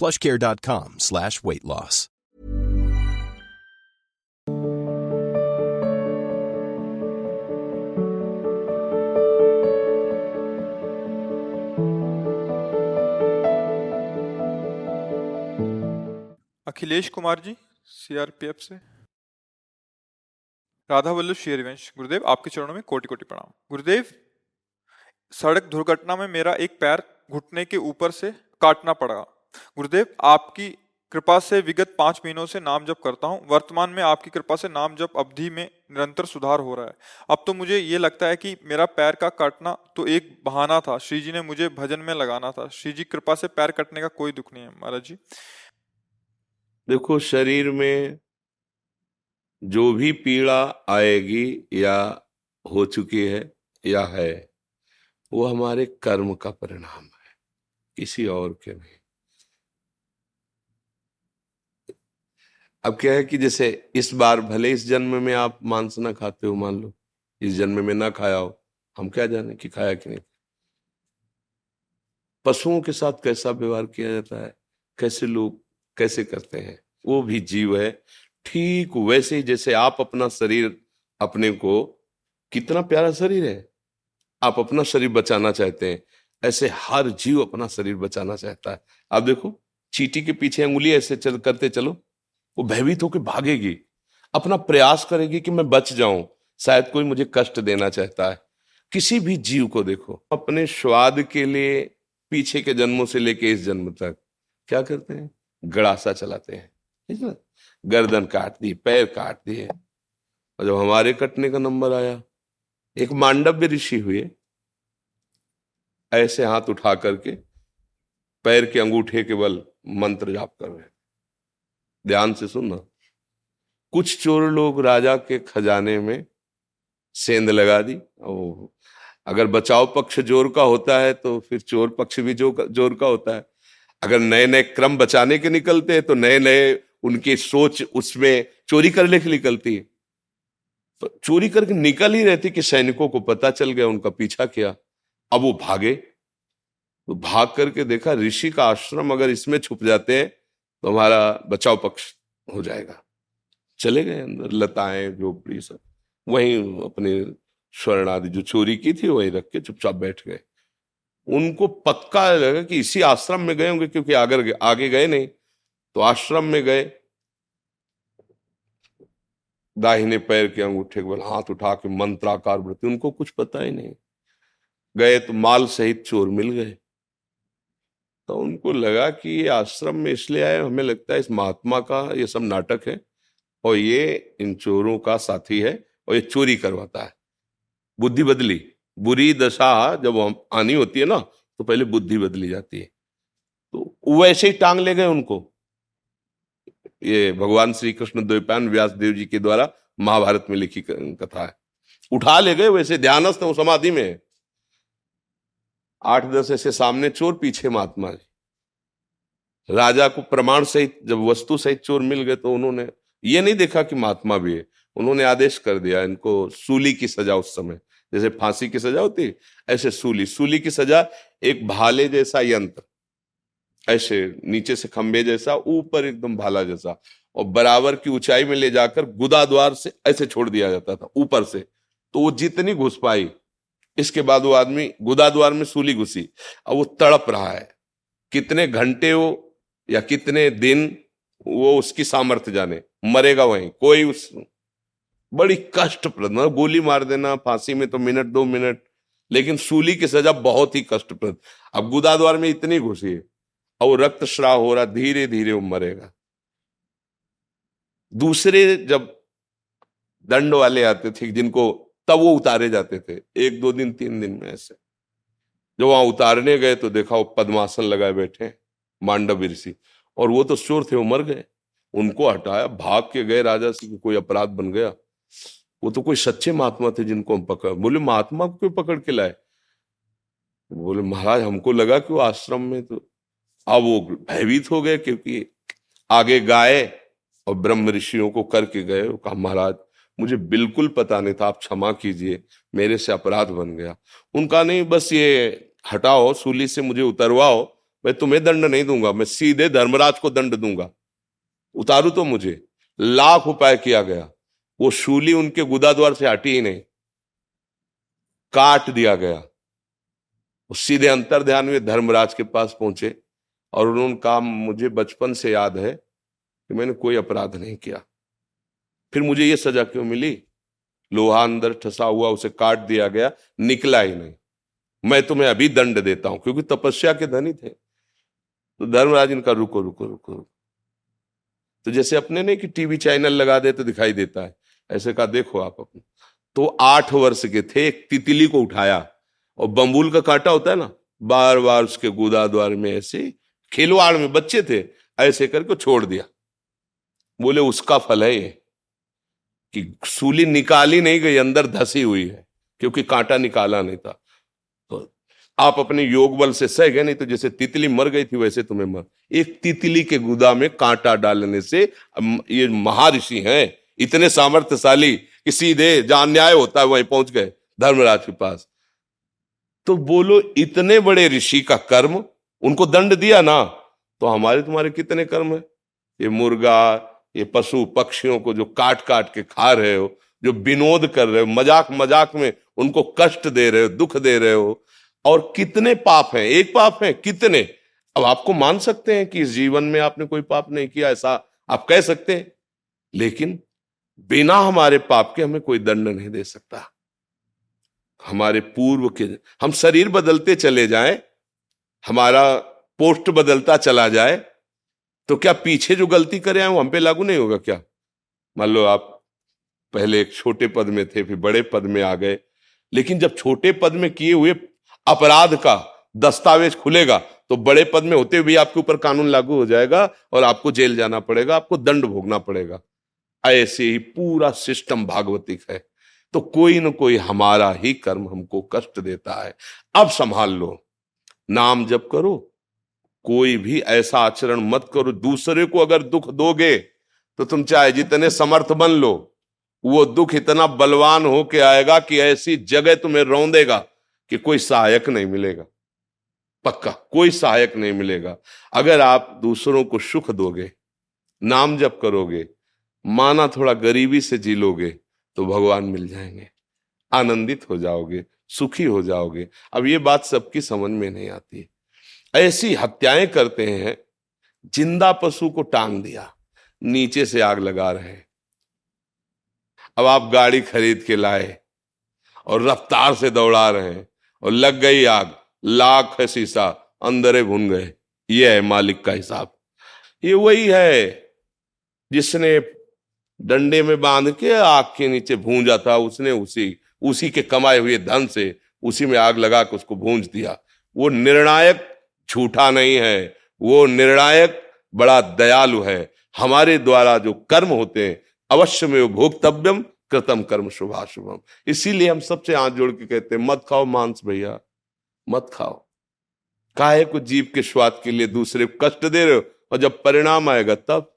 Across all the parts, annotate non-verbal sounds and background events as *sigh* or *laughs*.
plushcare.com slash weight loss. Akhilesh Kumar ji CRPF से। राधा वल्लभ शेरवंश गुरुदेव, आपके चरणों में कोटि कोटि प्रणाम। गुरुदेव, सड़क दुर्घटना में मेरा एक पैर घुटने के ऊपर से काटना पड़ा। गुरुदेव, आपकी कृपा से विगत पाँच महीनों से नाम जप करता हूँ। वर्तमान में आपकी कृपा से नाम जप अवधि में निरंतर सुधार हो रहा है। अब तो मुझे ये लगता है कि मेरा पैर का काटना तो एक बहाना था। श्री जी ने मुझे भजन में लगाना था। श्री जी, कृपा से पैर कटने का कोई दुख नहीं है, महाराज जी। देखो, शरीर में जो भी पीड़ा आएगी, या हो चुकी है, या है, वो हमारे कर्म का परिणाम है। किसी और के नहीं। अब क्या है कि जैसे इस बार भले इस जन्म में आप मांस ना खाते हो, मान लो, इस जन्म में ना खाया हो, हम क्या जाने कि खाया कि नहीं? पशुओं के साथ कैसा व्यवहार किया जाता है? कैसे लोग कैसे करते हैं? वो भी जीव है। ठीक वैसे ही जैसे आप अपना शरीर अपने को कितना प्यारा शरीर है। आप अपना शरीर बचाना चाहते हैं। ऐसे हर जीव अपना शरीर बचाना चाहता है। आप देखो, चीटी के पीछे अंगुली ऐसे चल, करते चलो। वो भयभीत होकर भागेगी। अपना प्रयास करेगी कि मैं बच जाऊँ। शायद कोई मुझे कष्ट देना चाहता है। किसी भी जीव को देखो। अपने स्वाद के लिए, पीछे के जन्मों से लेके इस जन्म तक, क्या करते हैं? गड़ासा चलाते हैं। ठीक है गर्दन काट दी, पैर काट दिए। और जब हमारे कटने का नंबर आया, एक मांडव्य ऋषि हुए। ऐसे हाथ उठा करके, पैर के अंगूठे के बल मंत्र जाप कर रहे ध्यान से सुनना कुछ चोर लोग राजा के खजाने में सेंध लगा दी। ओ, अगर बचाव पक्ष ज़ोर का होता है तो फिर चोर पक्ष भी जो ज़ोर का होता है। अगर नए नए क्रम बचाने के निकलते हैं तो नए नए उनकी सोच उसमें चोरी करने की निकलती है। तो चोरी करके निकल ही रहती कि सैनिकों को पता चल गया उनका पीछा किया। अब वो भागे। तो भाग करके देखा ऋषि का आश्रम अगर इसमें छुप जाते हैं तो हमारा बचाव पक्ष हो जाएगा। चले गए अंदर, लताएँ, झोपड़ी सब। वहीं अपने स्वर्ण आदि जो चोरी की थी, वही रख के चुपचाप बैठ गए। उनको पक्का लगा कि इसी आश्रम में गए होंगे, क्योंकि आगे आगे गए नहीं। तो आश्रम में गए। दाहिने पैर के अंगूठे के बल, हाथ उठा के मंत्राकार वृत्ति उनको कुछ पता ही नहीं। गए तो माल सहित चोर मिल गए। तो उनको लगा कि ये आश्रम में इसलिए आए, हमें लगता है इस महात्मा का ये सब नाटक है और ये इन चोरों का साथी है और ये चोरी करवाता है। बुद्धि बदली, बुरी दशा जब हम आनी होती है ना तो पहले बुद्धि बदली जाती है। तो वैसे ही टांग ले गए उनको। ये भगवान श्री कृष्ण द्वैपायन व्यास देव जी के द्वारा महाभारत में लिखी कथा है। उठा ले गए, वैसे ध्यानस्थ समाधि में। आठ दस ऐसे सामने चोर पीछे महात्मा जी। राजा को प्रमाण सहित जब वस्तु सहित चोर मिल गए तो उन्होंने ये नहीं देखा कि महात्मा भी है। उन्होंने आदेश कर दिया इनको सूली की सजा उस समय। जैसे फांसी की सजा होती, ऐसे सूली। सूली की सजा एक भाले जैसा यंत्र, ऐसे नीचे से खंबे जैसा, ऊपर एकदम भाला जैसा, और बराबर की ऊंचाई में ले जाकर गुदा द्वार से ऐसे छोड़ दिया जाता था, ऊपर से। तो वो जितनी घुस पाई इसके बाद वो आदमी गुदा द्वार में सूली घुसी। अब वो तड़प रहा है। कितने घंटे वो या कितने दिन वो उसकी सामर्थ्य जाने। मरेगा वहीं। कोई उस बड़ी कष्टप्रद मतलब गोली मार देना, फांसी में तो मिनट, दो मिनट। लेकिन सूली की सजा बहुत ही कष्टप्रद। अब गुदा द्वार में इतनी घुसी है। और रक्त श्राव हो रहा धीरे धीरे वो मरेगा। दूसरे जब दंड वाले आते थे, जिनको तब वो उतारे जाते थे, एक दो दिन, तीन दिन में ऐसे। जब वहाँ उतारने गए तो देखा वो पद्मासन लगाए बैठे मांडव ऋषि। और वो तो चोर थे, वो मर गए। उनको हटाया, भाग के गए राजा से कोई अपराध बन गया। वो तो कोई सच्चे महात्मा थे जिनको हम पकड़। बोले, महात्मा को क्यों पकड़ के लाए? बोले, महाराज, हमको लगा कि वो आश्रम में तो। अब वो भयभीत हो गए क्योंकि आगे गाय और ब्रह्म ऋषियों को करके गए। कहा, महाराज मुझे बिल्कुल पता नहीं था, आप क्षमा कीजिए, मेरे से अपराध बन गया। उनका नहीं, बस ये हटाओ, सूली से मुझे उतरवाओ, मैं तुम्हें दंड नहीं दूँगा, मैं सीधे धर्मराज को दंड दूँगा। उतारू तो मुझे। लाख उपाय किया गया। वो शूली उनके गुदा द्वार से हटी ही नहीं। काट दिया गया। सीधे अंतर ध्यान में धर्मराज के पास पहुँचे और उन्होंने कहा, मुझे बचपन से याद है कि मैंने कोई अपराध नहीं किया। फिर मुझे ये सजा क्यों मिली? लोहा अंदर ठसा हुआ, उसे काट दिया गया, निकला ही नहीं। मैं तुम्हें अभी दंड देता हूँ, क्योंकि तपस्या के धनी थे। तो धर्मराज इनका रुको रुको रुको रुको। तो जैसे अपने नहीं कि टीवी चैनल लगा दे तो दिखाई देता है। ऐसे कहा, देखो आप अपने। तो आठ वर्ष के थे, एक तितली को उठाया, और बम्बूल का कांटा होता है ना बार बार उसके गुदा द्वार में ऐसे खिलवाड़ में बच्चे थे, ऐसे करके छोड़ दिया। बोले, उसका फल है ये। कि सूली निकाली नहीं गई, अंदर धसी हुई है, क्योंकि कांटा निकाला नहीं था। तो आप अपने योग बल से सह गए, नहीं तो जैसे तितली मर गई थी, वैसे तुम्हें मर। एक तितली के गुदा में कांटा डालने से ये महर्षि हैं, इतने सामर्थ्यशाली कि सीधे जहाँ न्याय होता है, वहीं पहुँच गए, धर्मराज के पास। तो बोलो, इतने बड़े ऋषि का कर्म, उनको दंड दिया ना तो हमारे तुम्हारे कितने कर्म है? ये मुर्गा ये पशु पक्षियों को जो काट काट के खा रहे हो, जो विनोद कर रहे हो, मज़ाक मज़ाक में उनको कष्ट दे रहे हो, दुख दे रहे हो, और कितने पाप हैं, एक पाप है, कितने? अब आपको मान सकते हैं कि इस जीवन में आपने कोई पाप नहीं किया, ऐसा आप कह सकते हैं, लेकिन बिना हमारे पाप के हमें कोई दंड नहीं दे सकता। हमारे पूर्व के, हम शरीर बदलते चले जाएँ, हमारा पोस्ट बदलता चला जाए तो क्या पीछे जो गलती करे हैं वो हम पे लागू नहीं होगा क्या? मान लो आप पहले एक छोटे पद में थे, फिर बड़े पद में आ गए। लेकिन जब छोटे पद में किए हुए अपराध का दस्तावेज़ खुलेगा तो बड़े पद में होते हुए आपके ऊपर कानून लागू हो जाएगा और आपको जेल जाना पड़ेगा, आपको दंड भोगना पड़ेगा। ऐसे ही पूरा सिस्टम भागवतिक है। तो कोई ना कोई हमारा ही कर्म हमको कष्ट देता है। अब संभाल लो। नाम जप करो कोई भी ऐसा आचरण मत करो। दूसरे को अगर दुख दोगे तो तुम चाहे जितने समर्थ बन लो, वो दुख इतना बलवान हो के आएगा कि ऐसी जगह तुम्हें रौंदेगा कि कोई सहायक नहीं मिलेगा। पक्का, कोई सहायक नहीं मिलेगा। अगर आप दूसरों को सुख दोगे, नाम जप करोगे, माना थोड़ा गरीबी से जी लोगे तो भगवान मिल जाएँगे। आनंदित हो जाओगे, सुखी हो जाओगे। अब ये बात सबकी समझ में नहीं आती। ऐसी हत्याएँ करते हैं, ज़िंदा पशु को टांग दिया, नीचे से आग लगा रहे अब आप गाड़ी खरीद के लाए और रफ्तार से दौड़ा रहे हैं और लग गई आग, लाख है शीशा, अंदर भुन गए। ये है मालिक का हिसाब। ये वही है जिसने डंडे में बाँध के आग के नीचे भूंजा था, उसने उसी उसी के कमाए हुए धन से उसी में आग लगा के उसको भूंज दिया। वो निर्णायक झूठा नहीं है। वो निर्णायक, बड़ा दयालु है। हमारे द्वारा जो कर्म होते हैं, अवश्य में वो भोक्तव्यम, कृतम कर्म शुभा शुभम इसीलिए हम सबसे हाथ जोड़ के कहते हैं, मत खाओ मांस भैया, मत खाओ। काहे को जीव के स्वाद के लिए दूसरे कष्ट दे रहे हो? और जब परिणाम आएगा तब?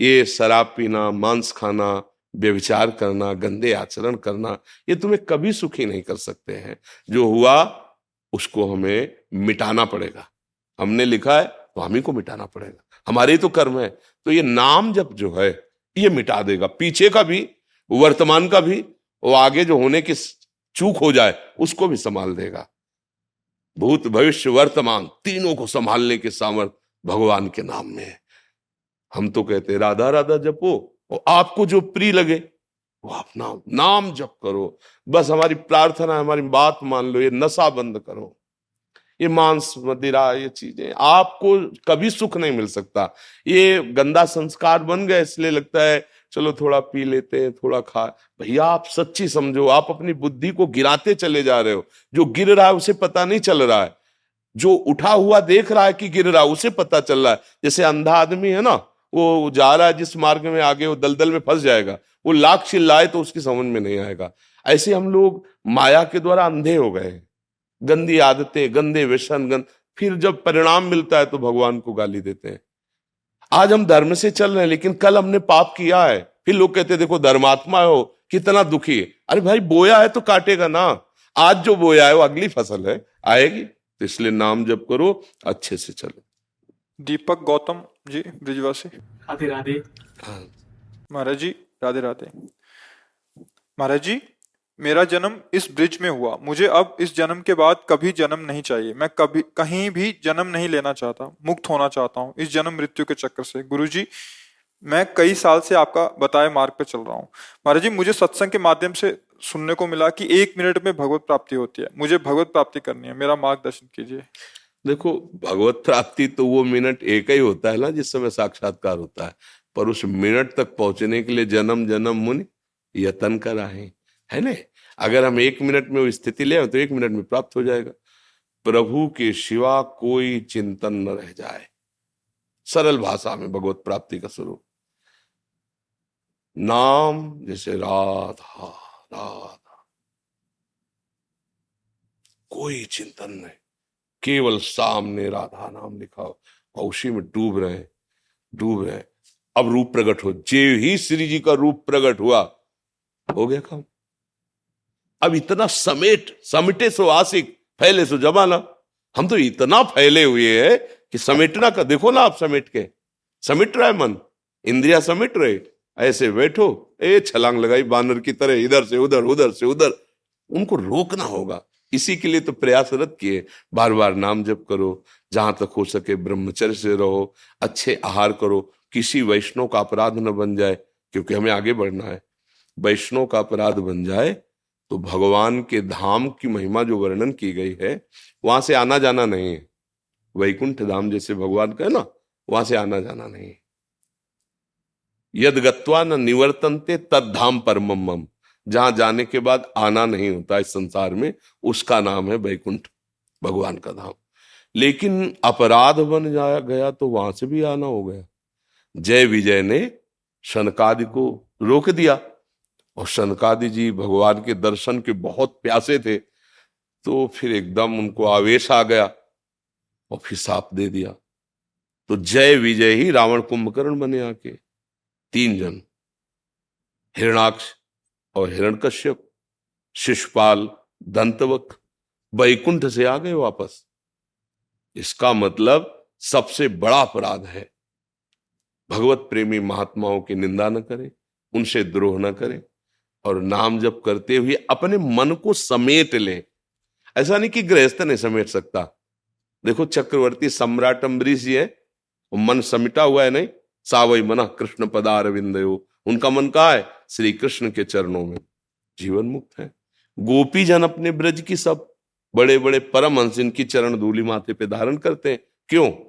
ये शराब पीना, मांस खाना व्यविचार करना, गंदे आचरण करना, ये तुम्हें कभी सुखी नहीं कर सकते हैं। जो हुआ उसको हमें मिटाना पड़ेगा। हमने लिखा है तो हम ही को मिटाना पड़ेगा। हमारे तो कर्म है। तो ये नाम जब जो है, ये मिटा देगा। पीछे का भी, वर्तमान का भी वो आगे जो होने की चूक हो जाए, उसको भी संभाल देगा। भूत भविष्य वर्तमान, तीनों को संभालने के सामर्थ भगवान के नाम में है। हम तो कहते राधा राधा जपो, और आपको जो प्रिय लगे वो अपना नाम जप करो। बस हमारी प्रार्थना, हमारी बात मान लो, ये नशा बंद करो। ये मांस मदिरा, ये चीज़ें, आपको कभी सुख नहीं मिल सकता। ये गंदा संस्कार बन गया, इसलिए लगता है, चलो थोड़ा पी लेते हैं, थोड़ा खा। भैया, आप सच्ची समझो, आप अपनी बुद्धि को गिराते चले जा रहे हो। जो गिर रहा है, उसे पता नहीं चल रहा है। जो उठा हुआ देख रहा है कि गिर रहा है, उसे पता चल रहा है। जैसे अंधा आदमी है ना, वो जा रहा है, जिस मार्ग में आगे वो दलदल में फंस जाएगा। वो लाख चिल्लाए तो उसकी समझ में नहीं आएगा। ऐसे हम लोग माया के द्वारा अंधे हो गए गंदी आदतें गंदे व्यसन गंद फिर जब परिणाम मिलता है तो भगवान को गाली देते हैं। आज हम धर्म से चल रहे हैं लेकिन कल हमने पाप किया है। फिर लोग कहते देखो धर्मात्मा हो कितना दुखी है। अरे भाई बोया है तो काटेगा ना। आज जो बोया है वो अगली फ़सल है आएगी। तो इसलिए नाम जब करो अच्छे से चलो। दीपक गौतम जी ब्रिजवासी। राधे राधे। महाराज जी। राधे राधे। महाराज जी, मेरा जन्म इस ब्रिज में हुआ। मुझे अब इस जन्म के बाद कभी जन्म नहीं चाहिए। मैं कभी, कहीं भी जन्म नहीं लेना चाहता, मुक्त होना चाहता हूँ इस जन्म मृत्यु के चक्कर से। गुरु जी, मैं कई साल से आपका बताए मार्ग पर चल रहा हूँ। महाराज जी, मुझे सत्संग के माध्यम से सुनने को मिला कि एक मिनट में भगवत प्राप्ति होती है। मुझे भगवत प्राप्ति करनी है। मेरा मार्गदर्शन कीजिए। देखो, भगवत प्राप्ति तो वो मिनट एक ही होता है ना, जिस समय साक्षात्कार होता है। पर उस मिनट तक पहुँचने के लिए जन्म जन्म मुनि यतन कर आए है। ना? अगर हम एक मिनट में वो स्थिति ले तो एक मिनट में प्राप्त हो जाएगा। प्रभु के शिवा कोई चिंतन न रह जाए। सरल भाषा में भगवत प्राप्ति का स्वरूप। नाम जैसे राधा राधा। कोई चिंतन नहीं। केवल सामने राधा नाम लिखा हो। उसी में डूब रहे डूब रहे अब रूप प्रकट हो। जे ही श्री जी का रूप प्रकट हुआ, हो गया काम। अब इतना समेट, समेटे सो आसिक फैले सो जमाना। हम तो इतना फैले हुए हैं कि समेटना का, देखो ना आप समेट के। समेट रहा है मन, इंद्रिया समेट रहे। ऐसे बैठो, ए छलांग लगाई बानर की तरह, इधर से उधर उधर से उधर। उनको रोकना होगा। इसी के लिए तो प्रयासरत किए। बार बार नाम जप करो, जहाँ तक हो सके ब्रह्मचर्य से रहो, अच्छे आहार करो। किसी वैष्णव का अपराध न बन जाए, क्योंकि हमें आगे बढ़ना है। वैष्णव का अपराध बन जाए तो भगवान के धाम की महिमा जो वर्णन की गई है, वहाँ से आना जाना नहीं है। वैकुंठ धाम जैसे भगवान का है ना, वहाँ से आना जाना नहीं है। यद गत्वा न निवर्तनते तद धाम परमम जहाँ जाने के बाद आना नहीं होता इस संसार में, उसका नाम है वैकुंठ भगवान का धाम। लेकिन अपराध बन जाया गया तो वहाँ से भी आना हो गया। जय विजय ने शनकादि को रोक दिया। और शनकादि जी भगवान के दर्शन के बहुत प्यासे थे तो फिर एकदम उनको आवेश आ गया और फिर साप दे दिया। तो जय विजय ही रावण कुंभकर्ण बने आके। तीन जन, हिरणाक्ष और हिरण्यकश्यप शिशुपाल दंतवक, वैकुंठ से आ गए वापस। इसका मतलब सबसे बड़ा अपराध है। भगवत प्रेमी महात्माओं की निंदा न करें, उनसे द्रोह न करें और नाम जप करते हुए अपने मन को समेट ले। ऐसा नहीं कि गृहस्थ नहीं समेट सकता। देखो चक्रवर्ती सम्राट अम्बरीश जी है, मन समिटा हुआ है नहीं? सावई मना कृष्ण पदार उनका मन कहा है? श्री कृष्ण के चरणों में। जीवन मुक्त है। गोपी जन अपने ब्रज की सब। बड़े बड़े परम हंस इनकी चरण धूली माथे पे धारण करते हैं। क्यों?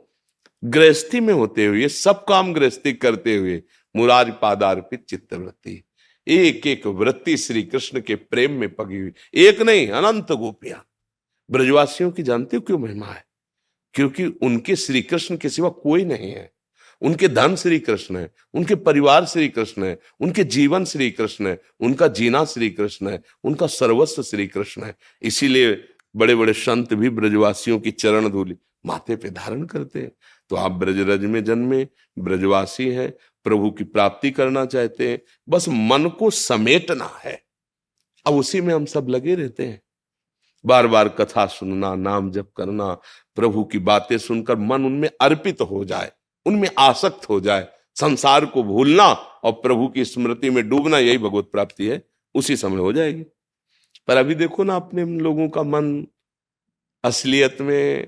गृहस्थी में होते हुए, सब काम गृहस्थी करते हुए मुरारी पादार्पित चित्तवृत्ति। एक एक वृत्ति श्री कृष्ण के प्रेम में पगी हुई। एक नहीं, अनंत गोपियाँ। ब्रजवासियों की जानते हो क्यों महिमा है? क्योंकि उनके श्री कृष्ण के सिवा कोई नहीं है। उनके धन श्री कृष्ण है, उनके परिवार श्री कृष्ण है, उनके जीवन श्री कृष्ण है, उनका जीना श्री कृष्ण है, उनका सर्वस्व श्री कृष्ण है। इसीलिए बड़े बड़े संत भी ब्रजवासियों की चरण धूली माथे पे धारण करते हैं। तो आप ब्रजरज में जन्मे, ब्रजवासी हैं, प्रभु की प्राप्ति करना चाहते हैं, बस मन को समेटना है। अब उसी में हम सब लगे रहते हैं। बार बार कथा सुनना, नाम जप करना, प्रभु की बातें सुनकर मन उनमें अर्पित हो जाए, उनमें आसक्त हो जाए, संसार को भूलना और प्रभु की स्मृति में डूबना यही भगवत प्राप्ति है, उसी समय हो जाएगी। पर अभी देखो ना, अपने लोगों का मन असलियत में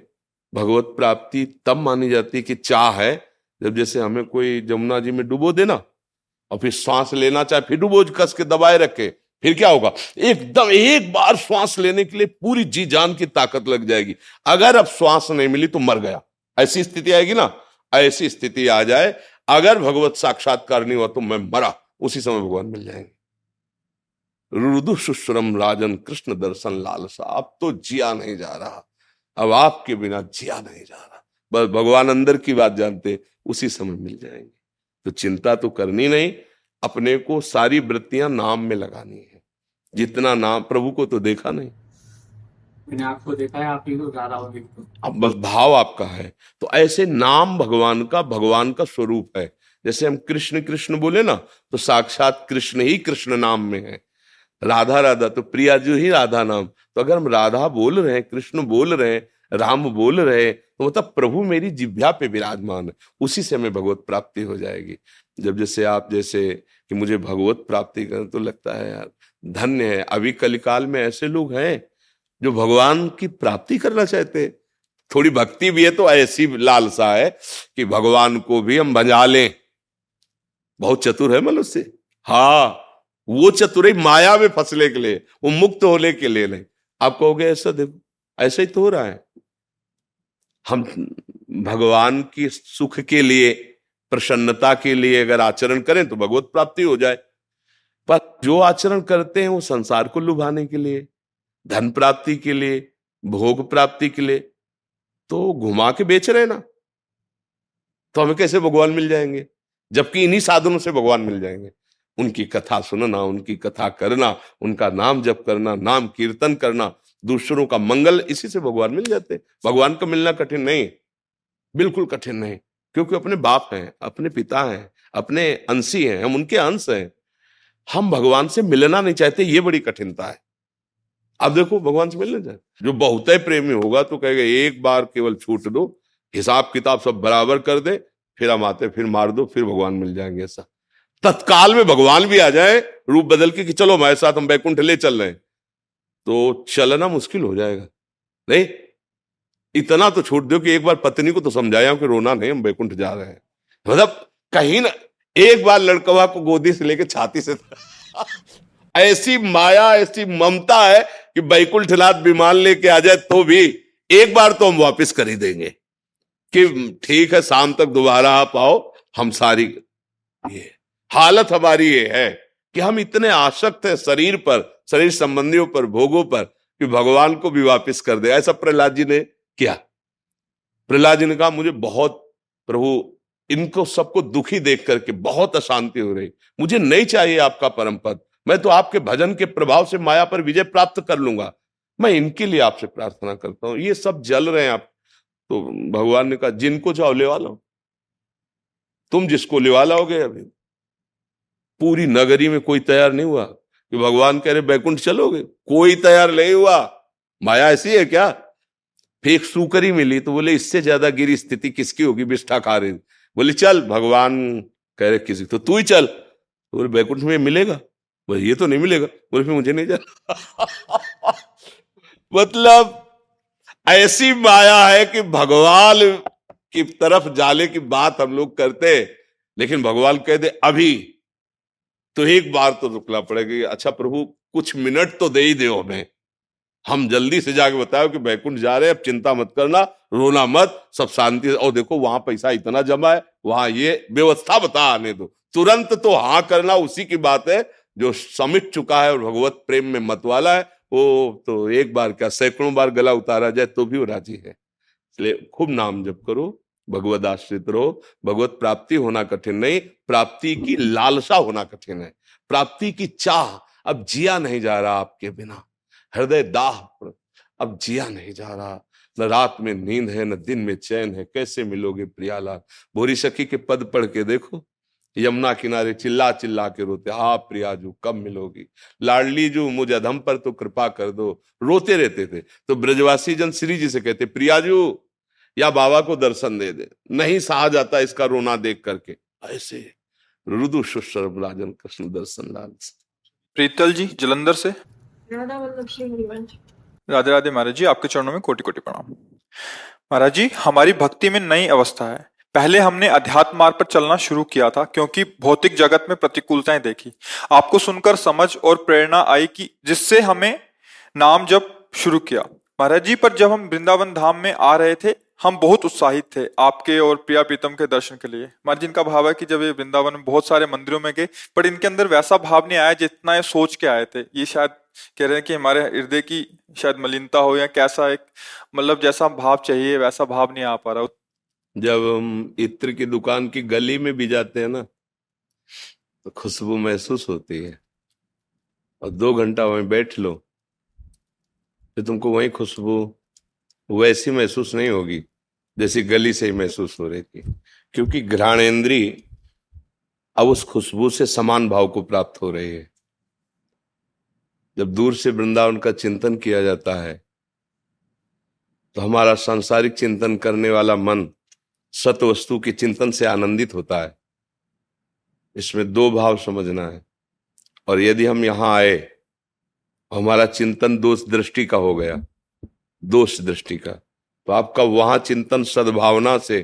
भगवत प्राप्ति तब मानी जाती है कि चाह है, जब जैसे हमें कोई जमुना जी में डुबो देना और फिर श्वास लेना चाहे, फिर डुबो कस के दबाए रखे, फिर क्या होगा? एकदम एक बार श्वास लेने के लिए पूरी जी जान की ताकत लग जाएगी। अगर अब श्वास नहीं मिली तो मर गया। ऐसी स्थिति आएगी ना? ऐसी स्थिति आ जाए, अगर भगवत साक्षात्कार नहीं हुआ तो मैं मरा। उसी समय भगवान मिल जाएँगे। रुदु सुश्रम राजन कृष्ण दर्शन लालसा, अब तो जिया नहीं जा रहा। अब आपके बिना जिया नहीं जा रहा। बस भगवान अंदर की बात जानते उसी समय मिल जाएँगे। तो चिंता तो करनी नहीं अपने को सारी वृत्तियाँ नाम में लगानी है। जितना नाम प्रभु को तो देखा नहीं। मैंने आपको देखा है आप ही को गा रहा हो अब बस भाव आपका है। तो ऐसे नाम भगवान का भगवान का स्वरूप है। जैसे हम कृष्ण कृष्ण बोले ना तो साक्षात कृष्ण ही कृष्ण नाम में है। राधा राधा तो प्रिया जो ही राधा नाम। तो अगर हम राधा बोल रहे हैं, कृष्ण बोल रहे हैं, राम बोल रहे हैं तो मतलब प्रभु मेरी जिभ्या पे विराजमान है। उसी से हमें भगवत प्राप्ति हो जाएगी। जब जैसे आप जैसे कि मुझे भगवत प्राप्ति करें तो लगता है यार, धन्य है। अभी कलिकाल में ऐसे लोग हैं जो भगवान की प्राप्ति करना चाहते थोड़ी भक्ति भी है तो ऐसी लालसा है कि भगवान को भी हम बजा लें। बहुत चतुर है मनुष्य। हाँ वो चतुराई माया में फंसने के लिए, वो मुक्त होने के लिए नहीं। आप कहोगे, ऐसा देखो, ऐसा ही तो हो रहा है। हम भगवान की सुख के लिए, प्रसन्नता के लिए अगर आचरण करें तो भगवत प्राप्ति हो जाए। पर जो आचरण करते हैं, वो संसार को लुभाने के लिए, धन प्राप्ति के लिए, भोग प्राप्ति के लिए तो घुमा के बेच रहे ना। तो हमें कैसे भगवान मिल जाएँगे? जबकि इन्हीं साधनों से भगवान मिल जाएँगे। उनकी कथा सुनना, उनकी कथा करना, उनका नाम जप करना, नाम कीर्तन करना, दूसरों का मंगल इसी से भगवान मिल जाते भगवान का मिलना कठिन नहीं, बिल्कुल कठिन नहीं, क्योंकि अपने बाप हैं, अपने पिता हैं, अपने अंशी हैं, हम उनके अंश हैं। हम भगवान से मिलना नहीं चाहते, ये बड़ी कठिनता है। अब देखो, भगवान से मिलने जाए। जो बहुत प्रेमी होगा तो कहेगा, एक बार केवल छूट दो हिसाब किताब सब बराबर कर दे, फिर हम आते फिर मार दो, फिर भगवान मिल जाएँगे ऐसा। तत्काल में भगवान भी आ जाए, रूप बदल के कि चलो हमारे साथ हम बैकुंठ ले चल रहे हैं। तो चलना मुश्किल हो जाएगा। नहीं, इतना तो छोड़ दो कि एक बार पत्नी को तो समझाया कि रोना नहीं, हम बैकुंठ जा रहे हैं। मतलब कहीं ना, एक बार लड़कवा को गोदी से लेके छाती से *laughs* ऐसी माया, ऐसी ममता है कि बैकुंठ बैकुंठनाथ विमान लेके आ जाए तो भी एक बार तो हम वापस कर ही देंगे। कि ठीक है, शाम तक दोबारा आप आओ, हम सारी ये हालत हमारी ये है कि हम इतने आसक्त हैं शरीर पर, शरीर संबंधियों पर, भोगों पर, कि भगवान को भी वापस कर दे। ऐसा प्रहलाद जी ने किया। प्रहलाद जी ने कहा, मुझे बहुत, प्रभु, इनको सबको दुखी देख करके बहुत अशांति हो रही। मुझे नहीं चाहिए आपका परम पद। मैं तो आपके भजन के प्रभाव से माया पर विजय प्राप्त कर लूँगा। मैं इनके लिए आपसे प्रार्थना करता हूँ। ये सब जल रहे हैं आप। तो भगवान ने कहा, जिनको चाहो ले। वाला तुम जिसको लेवा लाओगे अभी पूरी नगरी में कोई तैयार नहीं हुआ कि भगवान कह रहे, बैकुंठ चलोगे? कोई तैयार नहीं हुआ। माया ऐसी है क्या? फिर एक सुकरी मिली तो बोले, इससे ज़्यादा गिरी स्थिति किसकी होगी? बिष्ठा खा रही। बोले, चल, भगवान कह रहे, किसी तो तू ही चल। तो बोले, बैकुंठ में मिलेगा? बोले, ये तो नहीं मिलेगा। बोले, फिर मुझे नहीं जा *laughs* मतलब ऐसी माया है कि भगवान की तरफ़ जाने की बात हम लोग करते, लेकिन भगवान कह दे, अभी तो एक बार तो रुकना पड़ेगा। अच्छा प्रभु, कुछ मिनट तो दे ही दे हमें। हम जल्दी से जाके बताओ कि बैकुंठ जा रहे हैं, अब चिंता मत करना, रोना मत, सब शांति और देखो वहाँ पैसा इतना जमा है, वहाँ ये व्यवस्था बता आने दो। तुरंत तो हाँ करना उसी की बात है, जो समिट चुका है और भगवत प्रेम में मत वाला है, वो तो एक बार क्या सैकड़ों बार गला उतारा जाए तो भी वो राज़ी है। इसलिए खूब नाम जप करो, भगवत आश्रित रहो, भगवत प्राप्ति होना कठिन नहीं प्राप्ति की लालसा होना कठिन है। प्राप्ति की चाह अब जिया नहीं जा रहा आपके बिना। हृदय दाह अब जिया नहीं जा रहा। न रात में नींद है, न दिन में चैन है। कैसे मिलोगे प्रियालाल? भोरी सखी के पद पढ़ के देखो। यमुना किनारे चिल्ला चिल्ला के रोते हा प्रियाजू, कब मिलोगी? लाडली जू मुझे अधम पर तो कृपा कर दो। रोते रहते थे। तो ब्रजवासी जन श्री जी से कहते, प्रियाजू, या बाबा को दर्शन दे दे। नहीं सहा जाता इसका रोना देख करके। ऐसे रुदु शुश्रम राजन कृष्ण दर्शन लाल प्रीतल जी जलंधर से? राधा वल्लभ सिंह हरिवंश। राधे राधे महाराज जी आपके चरणों में कोटि कोटि प्रणाम। महाराज जी हमारी भक्ति में नई अवस्था है। पहले हमने अध्यात्म मार्ग पर चलना शुरू किया था क्योंकि भौतिक जगत में प्रतिकूलताएँ देखी। आपको सुनकर समझ और प्रेरणा आई कि जिससे हमें नाम जब शुरू किया। महाराज जी पर जब हम वृंदावन धाम में आ रहे थे हम बहुत उत्साहित थे आपके और प्रिया प्रीतम के दर्शन के लिए। जी इनका भाव है कि जब ये वृंदावन में बहुत सारे मंदिरों में गए, पर इनके अंदर वैसा भाव नहीं आया जितना ये सोच के आए थे। ये शायद कह रहे हैं कि हमारे हृदय की शायद मलिनता हो या कैसा एक मतलब जैसा भाव चाहिए, वैसा भाव नहीं आ पा रहा। जब हम इत्र की दुकान की गली में भी जाते हैं ना तो खुशबू महसूस होती है। और दो घंटा वहीं बैठ लो तो तुमको वही खुशबू वैसी महसूस नहीं होगी। जैसी गली से ही महसूस हो रही थी। क्योंकि घ्राणेन्द्री अब उस खुशबू से समान भाव को प्राप्त हो रही है। जब दूर से वृंदावन का चिंतन किया जाता है तो हमारा सांसारिक चिंतन करने वाला मन सत वस्तु के चिंतन से आनंदित होता है। इसमें दो भाव समझना है। और यदि हम यहाँ आए, हमारा चिंतन दोष दृष्टि का हो गया। दोष दृष्टि का। तो आपका वहाँ चिंतन सद्भावना से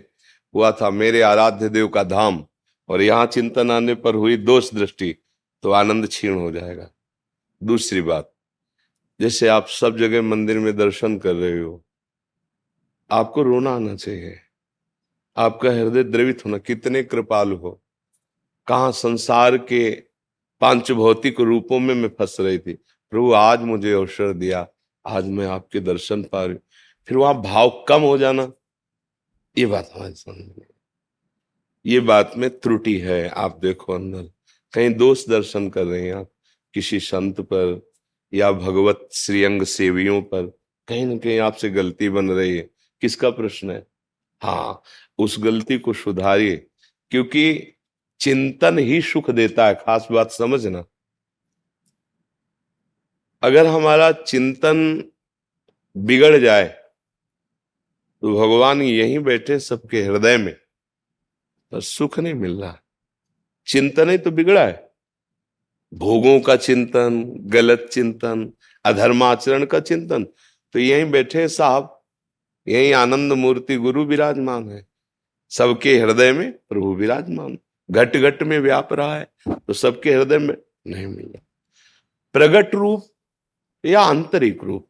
हुआ था मेरे आराध्य देव का धाम और यहाँ चिंतन आने पर हुई दोष दृष्टि तो आनंद क्षीण हो जाएगा। दूसरी बात, जैसे आप सब जगह मंदिर में दर्शन कर रहे हो, आपको रोना आना चाहिए। आपका हृदय द्रवित होना, कितने कृपाल हो। कहा संसार के पाँच भौतिक रूपों में मैं फंस रही थी। प्रभु, आज मुझे अवसर दिया, आज मैं आपके दर्शन पा रही फिर वहाँ भाव कम हो जाना। ये बात हमारी समझ में ये बात में त्रुटि है, आप देखो अंदर। कहीं दोष दर्शन कर रहे हैं आप, किसी संत पर या भगवत श्रीअंग सेवियों पर। कहीं ना कहीं आपसे गलती बन रही है। किसका प्रश्न है? हाँ उस गलती को सुधारिए, क्योंकि चिंतन ही सुख देता है, खास बात समझना। अगर हमारा चिंतन बिगड़ जाए तो भगवान यहीं बैठे सबके हृदय में। पर सुख नहीं मिल रहा। चिंतन ही तो बिगड़ा है। भोगों का चिंतन, गलत चिंतन अधर्माचरण का चिंतन तो यहीं बैठे साहब। यही आनंद मूर्ति गुरु विराजमान है। सबके हृदय में प्रभु विराजमान। घट घट में व्याप रहा है तो सबके हृदय में नहीं मिला। प्रगट रूप या आंतरिक रूप?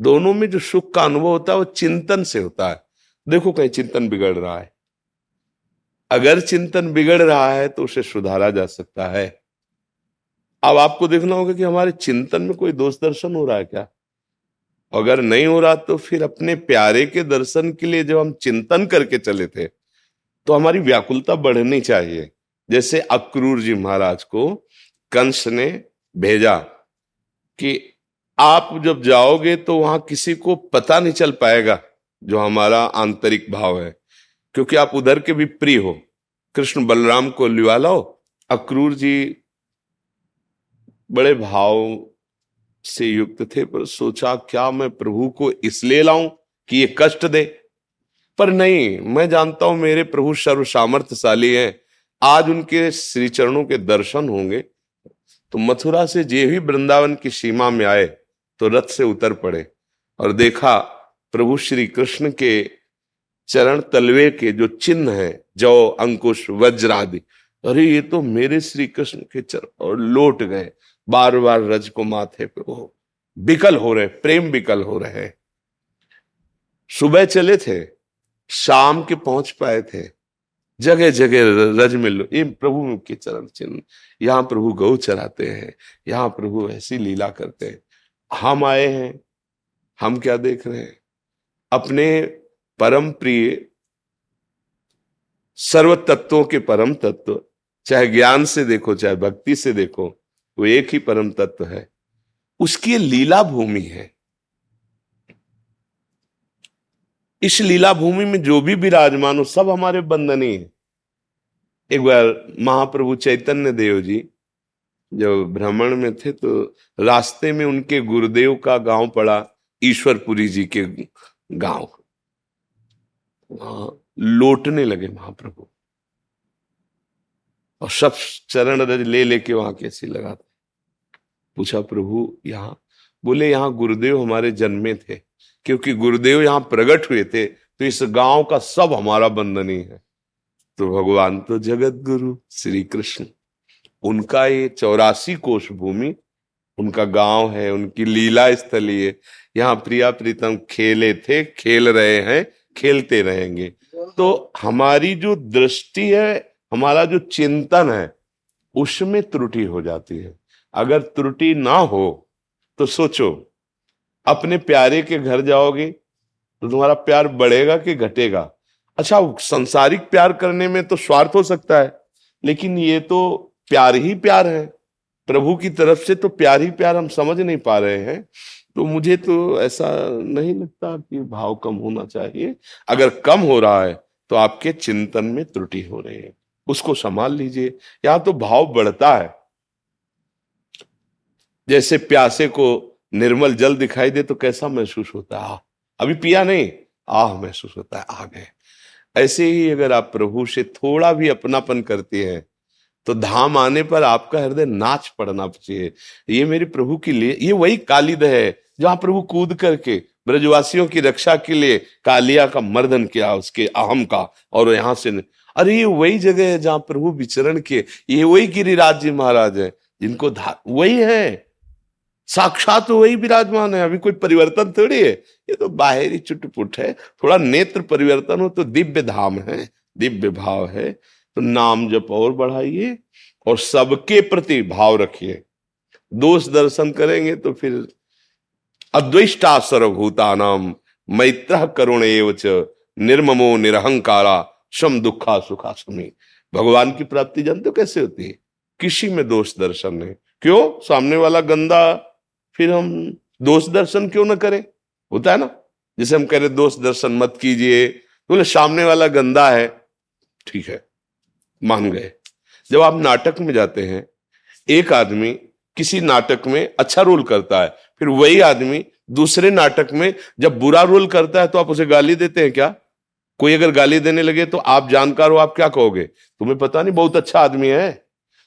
दोनों में जो सुख का अनुभव होता है, वो चिंतन से होता है। देखो कहीं चिंतन बिगड़ रहा है। अगर चिंतन बिगड़ रहा है तो उसे सुधारा जा सकता है। अब आपको देखना होगा कि हमारे चिंतन में कोई दोष दर्शन हो रहा है क्या? अगर नहीं हो रहा तो फिर अपने प्यारे के दर्शन के लिए जब हम चिंतन करके चले थे तो हमारी व्याकुलता बढ़नी चाहिए। जैसे अक्रूर जी महाराज को कंस ने भेजा कि आप जब जाओगे तो वहाँ किसी को पता नहीं चल पाएगा जो हमारा आंतरिक भाव है, क्योंकि आप उधर के भी प्रिय हो। कृष्ण बलराम को लिवा लो अक्रूर जी बड़े भाव से युक्त थे, पर सोचा, क्या मैं प्रभु को इसलिए लाऊं कि ये कष्ट दे? पर नहीं, मैं जानता हूँ मेरे प्रभु सर्व सामर्थ्यशाली हैं। आज उनके श्री चरणों के दर्शन होंगे। तो मथुरा से जे भी वृंदावन की सीमा में आए। तो रथ से उतर पड़े और देखा प्रभु श्री कृष्ण के चरण तलवे के जो चिन्ह है, जौ, अंकुश, वज्र आदि, अरे ये तो मेरे श्री कृष्ण के चरण और लौट गए। बार बार रज को माथे पे वो बिकल हो रहे, प्रेम बिकल हो रहे सुबह चले थे, शाम के पहुँच पाए थे। जगह जगह रज मिल ये प्रभु के चरण चिन्ह, यहाँ प्रभु गौ चराते हैं, यहाँ प्रभु ऐसी लीला करते हैं। हम आए हैं, हम क्या देख रहे हैं? अपने परम प्रिय सर्व तत्वों के परम तत्व, चाहे ज्ञान से देखो, चाहे भक्ति से देखो, वो एक ही परम तत्व है। उसकी लीला भूमि है। इस लीला भूमि में जो भी विराजमान हो, सब हमारे बंधनी है। एक बार महाप्रभु चैतन्य देव जी जब भ्रमण में थे तो रास्ते में उनके गुरुदेव का गाँव पड़ा, ईश्वरपुरी जी के गाँव। वहाँ लौटने लगे महाप्रभु। और सब चरण रज ले लेके वहाँ कैसे लगाते पूछा, प्रभु, यहाँ बोले, यहाँ गुरुदेव हमारे जन्मे थे, क्योंकि गुरुदेव यहाँ प्रकट हुए थे तो इस गाँव का सब हमारा बंधनी है। तो भगवान तो जगत गुरु, श्री कृष्ण। उनका ये चौरासी कोष भूमि उनका गाँव है, उनकी लीला स्थली है। यहाँ प्रिया प्रीतम खेले थे, खेल रहे हैं, खेलते रहेंगे। तो हमारी जो दृष्टि है, हमारा जो चिंतन है, उसमें त्रुटि हो जाती है। अगर त्रुटि ना हो तो सोचो, अपने प्यारे के घर जाओगे तो तुम्हारा प्यार बढ़ेगा कि घटेगा? अच्छा संसारिक प्यार करने में तो स्वार्थ हो सकता है, लेकिन ये तो प्यार ही प्यार है। प्रभु की तरफ़ से तो प्यार ही प्यार हम समझ नहीं पा रहे हैं। तो मुझे तो ऐसा नहीं लगता कि भाव कम होना चाहिए। अगर कम हो रहा है तो आपके चिंतन में त्रुटि हो रही है। उसको संभाल लीजिए। यहाँ तो भाव बढ़ता है। जैसे प्यासे को निर्मल जल दिखाई दे तो कैसा महसूस होता है? अभी पिया नहीं। आह, महसूस होता है, आ गए। ऐसे ही अगर आप प्रभु से थोड़ा भी अपनापन करते हैं तो धाम आने पर आपका हृदय नाच पड़ना चाहिए। ये मेरे प्रभु के लिए, ये वही कालिद है, जहाँ प्रभु कूद करके ब्रजवासियों की रक्षा के लिए कालिया का मर्दन किया, उसके अहम का, और यहाँ से अरे ये वही जगह है जहाँ प्रभु विचरण किए, ये वही गिरिराज जी महाराज है, जिनको वही है। साक्षात वही विराजमान है, अभी कोई परिवर्तन थोड़ी है। ये तो बाहरी चुटपुट है, थोड़ा नेत्र परिवर्तन हो तो दिव्य धाम है, दिव्य भाव है। तो नाम जप और बढ़ाइए और सबके प्रति भाव रखिए। दोष दर्शन करेंगे तो फिर अद्विष्टा सर्वभूतानाम मैत्र करुण एवच निर्ममो निरहंकारा सम दुखा सुखा समी। भगवान की प्राप्ति जानते हो कैसे होती है? किसी में दोष दर्शन नहीं। क्यों? सामने वाला गंदा, फिर हम दोष दर्शन क्यों ना करें? होता है ना? जैसे हम कह रहे दोष दर्शन मत कीजिए। तो बोले, सामने वाला गंदा है, ठीक है। मान गए। जब आप नाटक में जाते हैं, एक आदमी किसी नाटक में अच्छा रोल करता है, फिर वही आदमी दूसरे नाटक में जब बुरा रोल करता है तो आप उसे गाली देते हैं क्या? कोई अगर गाली देने लगे तो आप जानकार हो, आप क्या कहोगे? तुम्हें पता नहीं, बहुत अच्छा आदमी है,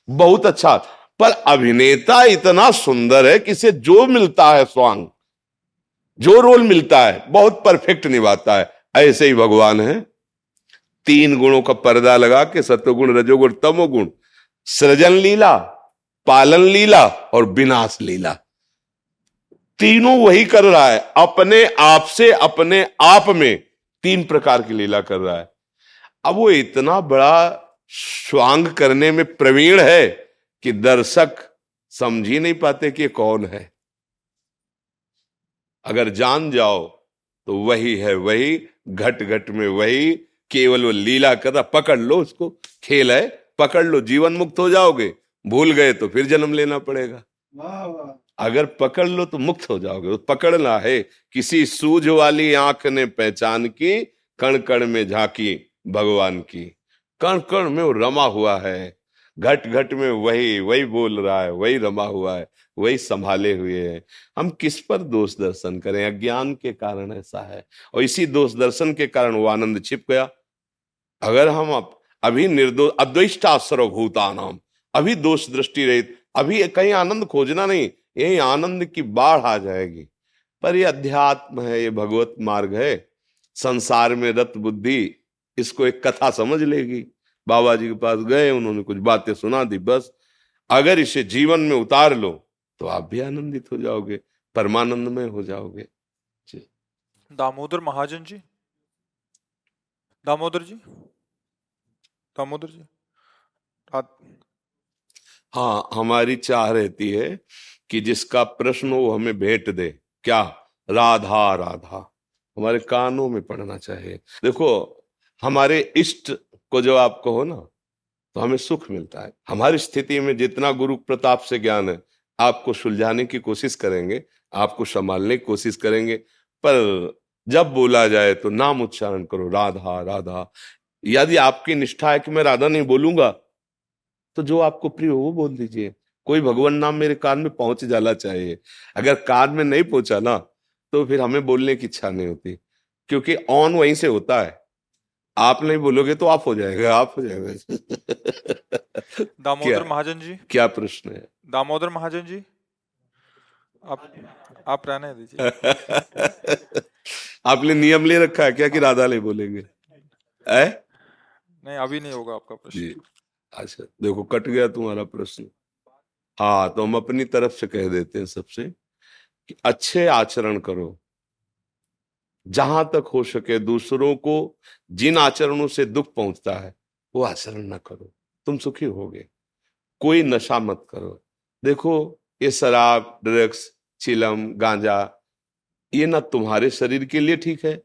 बहुत अच्छा। पर अभिनेता इतना सुंदर है कि जो मिलता है स्वांग, जो रोल मिलता है, बहुत परफेक्ट निभाता है। ऐसे ही भगवान है। तीन गुणों का पर्दा लगा के सत्वगुण, रजोगुण, तमोगुण, सृजन लीला, पालन लीला और विनाश लीला। तीनों वही कर रहा है, अपने आप से, अपने आप में तीन प्रकार की लीला कर रहा है। अब वो इतना बड़ा स्वांग करने में प्रवीण है कि दर्शक समझ ही नहीं पाते कि कौन है। अगर जान जाओ तो वही है, वही घट घट में वही केवल वो लीला कर रहा पकड़ लो उसको खेल है पकड़ लो जीवन मुक्त हो जाओगे। भूल गए तो फिर जन्म लेना पड़ेगा। अगर पकड़ लो तो मुक्त हो जाओगे। तो पकड़ना है। किसी सूझ वाली आँख ने पहचान की कण कण में झांकी भगवान की। कण कण में वो रमा हुआ है। घट घट में वही वही बोल रहा है वही रमा हुआ है। वही संभाले हुए है। हम किस पर दोष दर्शन करें? अज्ञान के कारण ऐसा है। और इसी दोष दर्शन के कारण वो आनंद छिप गया। अगर हम अभी निर्दोष अद्विष्टा सर्वभूता अभी दोष दृष्टि रहित, अभी कहीं आनंद खोजना नहीं, यही आनंद की बाढ़ आ जाएगी। पर ये अध्यात्म है, ये भगवत मार्ग है। संसार में रत बुद्धि, इसको एक कथा समझ लेगी। बाबा जी के पास गए, उन्होंने कुछ बातें सुना दी, बस। अगर इसे जीवन में उतार लो तो आप भी आनंदित हो जाओगे परमानंद में हो जाओगे। जी। दामोदर महाजन जी? दामोदर जी? दामोदर जी? हाँ हमारी चाह रहती है कि जिसका प्रश्न वो हमें भेंट दे। क्या? राधा राधा। हमारे कानों में पढ़ना चाहिए। देखो हमारे इष्ट को जो आप कहो ना तो हमें सुख मिलता है। हमारी स्थिति में जितना गुरु प्रताप से ज्ञान है आपको सुलझाने की कोशिश करेंगे, आपको संभालने की कोशिश करेंगे, पर जब बोला जाए तो नाम उच्चारण करो, राधा राधा। यदि आपकी निष्ठा है कि मैं राधा नहीं बोलूँगा तो जो आपको प्रिय हो वो बोल दीजिए। कोई भगवान नाम मेरे कान में पहुँच जाना चाहिए अगर कान में नहीं पहुँचा ना तो फिर हमें बोलने की इच्छा नहीं होती, क्योंकि ऑन वहीं से होता है। आप नहीं बोलोगे तो आप हो जाएगा आप हो जाएगा। दामोदर महाजन जी? क्या प्रश्न है? दामोदर महाजन जी आप आप रहने दीजिए। *laughs* आपने नियम ले रखा है क्या कि राधा नहीं बोलेंगे? है? नहीं अभी नहीं होगा आपका प्रश्न। जी। अच्छा देखो कट गया तुम्हारा प्रश्न। हाँ तो हम अपनी तरफ़ से कह देते हैं सबसे कि अच्छे आचरण करो। जहाँ तक हो सके दूसरों को जिन आचरणों से दुख पहुँचता है, वो आचरण न करो। तुम सुखी होगे। कोई नशा मत करो। देखो, ये शराब, ड्रग्स, चिलम, गांजा, ये ना तुम्हारे शरीर के लिए ठीक है,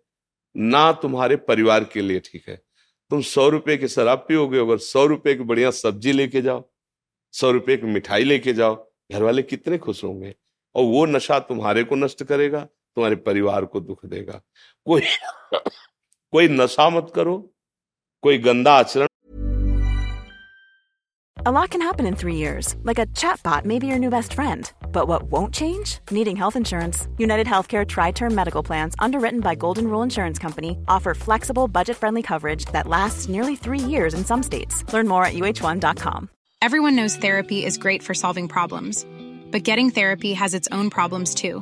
ना तुम्हारे परिवार के लिए ठीक है। तुम सौ रुपए की शराब पियोगे, अगर सौ रुपए की बढ़िया सब्ज़ी लेके जाओ, सौ रुपए की मिठाई लेके जाओ, घर वाले कितने खुश होंगे। और वो नशा तुम्हारे को नष्ट करेगा तुम्हारे परिवार को दुख देगा कोई कोई नशा मत करो कोई गंदा आचरण A lot can happen in three years, like a chatbot may be your new best friend. But what won't change? Needing health insurance. United Healthcare Tri Term Medical Plans, underwritten by Golden Rule Insurance Company, offer flexible, budget friendly coverage that lasts nearly three years in some states. Learn more at uh1.com. Everyone knows therapy is great for solving problems, but getting therapy has its own problems too,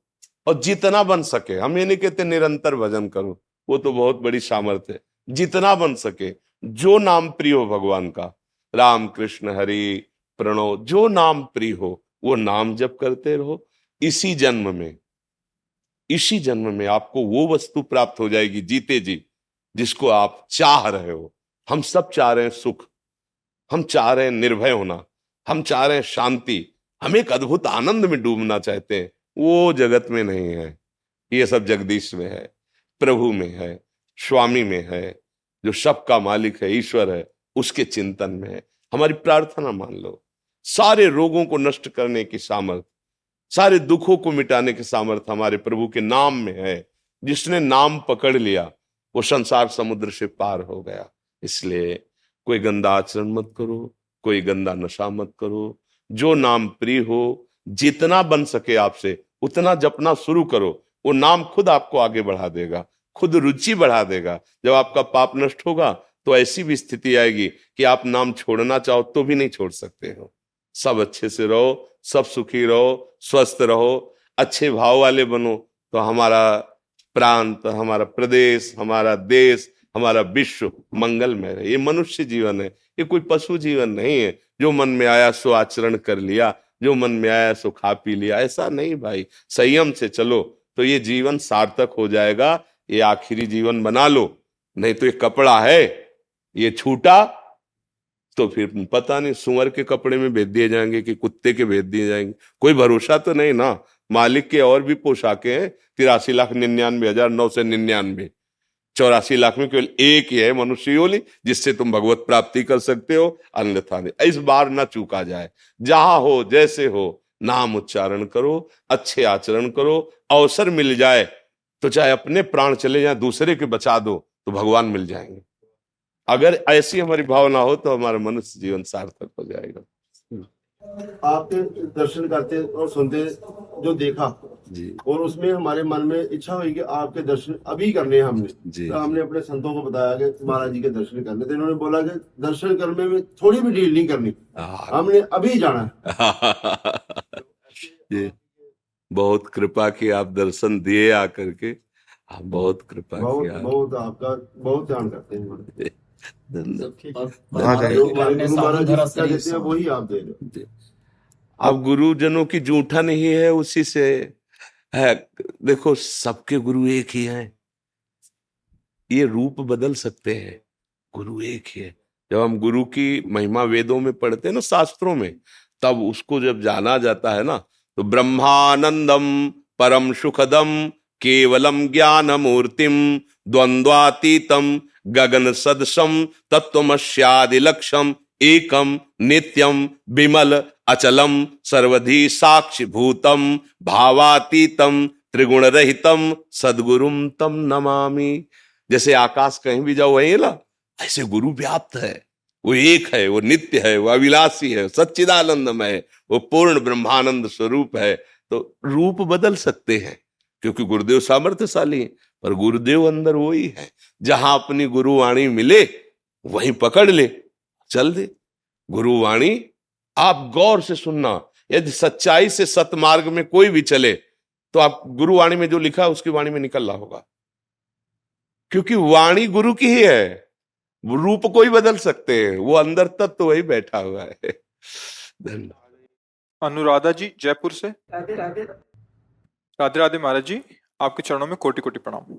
और जितना बन सके, हम ये नहीं कहते निरंतर भजन करो, वो तो बहुत बड़ी सामर्थ्य है। जितना बन सके, जो नाम प्रिय हो भगवान का, राम कृष्ण हरि प्रणव, जो नाम प्रिय हो, वो नाम जप करते रहो। इसी जन्म में, इसी जन्म में आपको वो वस्तु प्राप्त हो जाएगी, जीते जी, जिसको आप चाह रहे हो। हम सब चाह रहे हैं सुख, हम चाह रहे हैं निर्भय होना, हम चाह रहे हैं शांति। हम एक अद्भुत आनंद में डूबना चाहते हैं। वो जगत में नहीं है। ये सब जगदीश में है, प्रभु में है, स्वामी में है, जो सबका मालिक है, ईश्वर है, उसके चिंतन में है। हमारी प्रार्थना मान लो, सारे रोगों को नष्ट करने की सामर्थ, सारे दुखों को मिटाने की सामर्थ हमारे प्रभु के नाम में है। जिसने नाम पकड़ लिया, वो संसार समुद्र से पार हो गया। इसलिए कोई गंदा आचरण मत करो, कोई गंदा नशा मत करो। जो नाम प्रिय हो जितना बन सके आपसे, उतना जपना शुरू करो। वो नाम खुद आपको आगे बढ़ा देगा, खुद रुचि बढ़ा देगा। जब आपका पाप नष्ट होगा तो ऐसी भी स्थिति आएगी कि आप नाम छोड़ना चाहो तो भी नहीं छोड़ सकते हो। सब अच्छे से रहो, सब सुखी रहो, स्वस्थ रहो, अच्छे भाव वाले बनो। तो हमारा प्रांत, हमारा प्रदेश, हमारा देश, हमारा विश्व मंगलमय है ये मनुष्य जीवन है, ये कोई पशु जीवन नहीं है। जो मन में आया, सो आचरण कर लिया। जो मन में आया सो खा पी लिया। ऐसा नहीं भाई, संयम से चलो तो ये जीवन सार्थक हो जाएगा। ये आखिरी जीवन बना लो, नहीं तो ये कपड़ा है, ये छूटा तो फिर पता नहीं सुअर के कपड़े में भेज दिए जाएँगे कि कुत्ते के भेज दिए जाएँगे। कोई भरोसा तो नहीं ना? मालिक के और भी पोशाके हैं, तिरासी लाख निन्यानवे हज़ार नौ सौ निन्यानवे। चौरासी लाख में केवल एक ही है मनुष्य योनि जिससे तुम भगवत प्राप्ति कर सकते हो, अन्यथा नहीं। इस बार ना चूका जाए। जहाँ हो, जैसे हो, नाम उच्चारण करो, अच्छे आचरण करो, अवसर मिल जाए तो चाहे अपने प्राण चले जाए, दूसरे के बचा दो तो भगवान मिल जाएँगे। अगर ऐसी हमारी भावना हो तो हमारा मनुष्य जीवन सार्थक हो जाएगा। आपके दर्शन करते और सुनते जो देखा। जी। और उसमें हमारे मन में इच्छा हुई कि आपके दर्शन अभी करने हैं हमने। जी। तो हमने अपने संतों को बताया कि महाराज जी के दर्शन करने। तो इन्होंने बोला कि दर्शन करने में थोड़ी भी डील नहीं करनी। हाँ। हमने अभी जाना *laughs* जी। बहुत कृपा की आप दर्शन दिए आकर के। आप बहुत कृपा बहुत बहुत आपका बहुत ध्यान करते हैं। हैं। वही आप दे रहे अब गुरुजनों की जूठा नहीं है उसी से है। देखो सबके गुरु एक ही हैं। ये रूप बदल सकते हैं। गुरु एक ही है। जब हम गुरु की महिमा वेदों में पढ़ते हैं ना शास्त्रों में तब उसको जब जाना जाता है ना तो ब्रह्मानंदम परम सुखदम केवलम ज्ञान मूर्तिम द्वंद्वातीतम गगन सदसम तत्वमस्यादिलक्षम एकम नित्यम विमल अचलम सर्वधि साक्षी भूतम भावातीतम त्रिगुण रहितम सदगुरुम तम नमामि। जैसे आकाश कहीं भी जाओ, वही ना ऐसे गुरु व्याप्त है। वो एक है, वो नित्य है, वो अविलासी है सच्चिदानंदम है, वो पूर्ण ब्रह्मानंद स्वरूप है। तो रूप बदल सकते हैं, क्योंकि गुरुदेव सामर्थ्यशाली पर गुरुदेव अंदर वही है जहाँ अपनी गुरुवाणी मिले वहीं पकड़ ले। चल दे। गुरुवाणी आप गौर से सुनना। यदि सच्चाई से सतमार्ग में कोई भी चले तो आप गुरुवाणी में जो लिखा है उसकी वाणी में निकल रहा होगा। क्योंकि वाणी गुरु की ही है। रूप कोई बदल सकते हैं। वो अंदर तत्व तो वही बैठा हुआ है। धन्यवाद। अनुराधा जी जयपुर से? राधे राधे। राधे राधे महाराज जी। आपके चरणों में कोटि कोटि प्रणाम।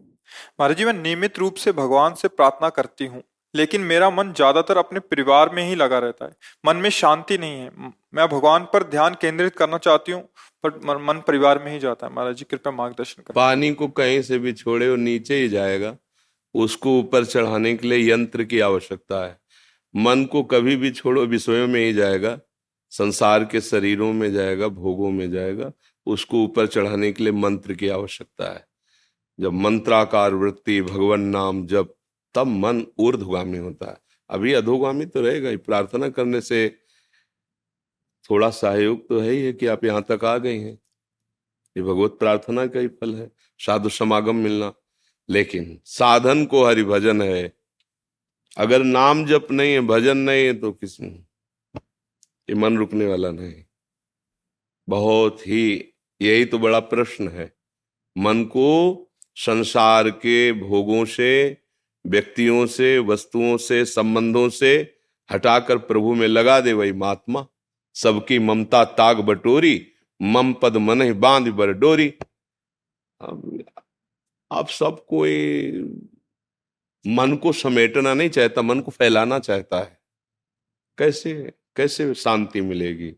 महाराज जी, मैं नियमित रूप से भगवान से प्रार्थना करती हूँ, लेकिन मेरा मन ज़्यादातर अपने परिवार में ही लगा रहता है। मन में शांति नहीं है। मैं भगवान पर ध्यान केंद्रित करना चाहती हूँ, पर मन परिवार में ही जाता है। महाराज जी, कृपया मार्गदर्शन कर। पानी को कहीं से भी छोड़े और नीचे ही जाएगा। उसको ऊपर चढ़ाने के लिए यंत्र की आवश्यकता है। मन को कभी भी छोड़ो, विषयों में ही जाएगा। संसार के शरीरों में जाएगा, भोगों में जाएगा। उसको ऊपर चढ़ाने के लिए मंत्र की आवश्यकता है। जब मंत्राकार वृत्ति भगवान नाम जब तब मन ऊर्धगामी होता है। अभी अधोगामी तो रहेगा ही। प्रार्थना करने से थोड़ा सहयोग तो है ही है कि आप यहाँ तक आ गए हैं। ये भगवत प्रार्थना का ही फल है, साधु समागम मिलना। लेकिन साधन को हरि भजन है। अगर नाम जप नहीं है, भजन नहीं है तो किस ये मन रुकने वाला नहीं। बहुत ही यही तो बड़ा प्रश्न है। मन को संसार के भोगों से, व्यक्तियों से, वस्तुओं से, संबंधों से हटाकर प्रभु में लगा दे वही महात्मा। सबकी ममता ताग बटोरी, मम पद मन बाँध बर डोरी। आप सब कोई मन को समेटना नहीं चाहता, मन को फैलाना चाहता है। कैसे कैसे शांति मिलेगी?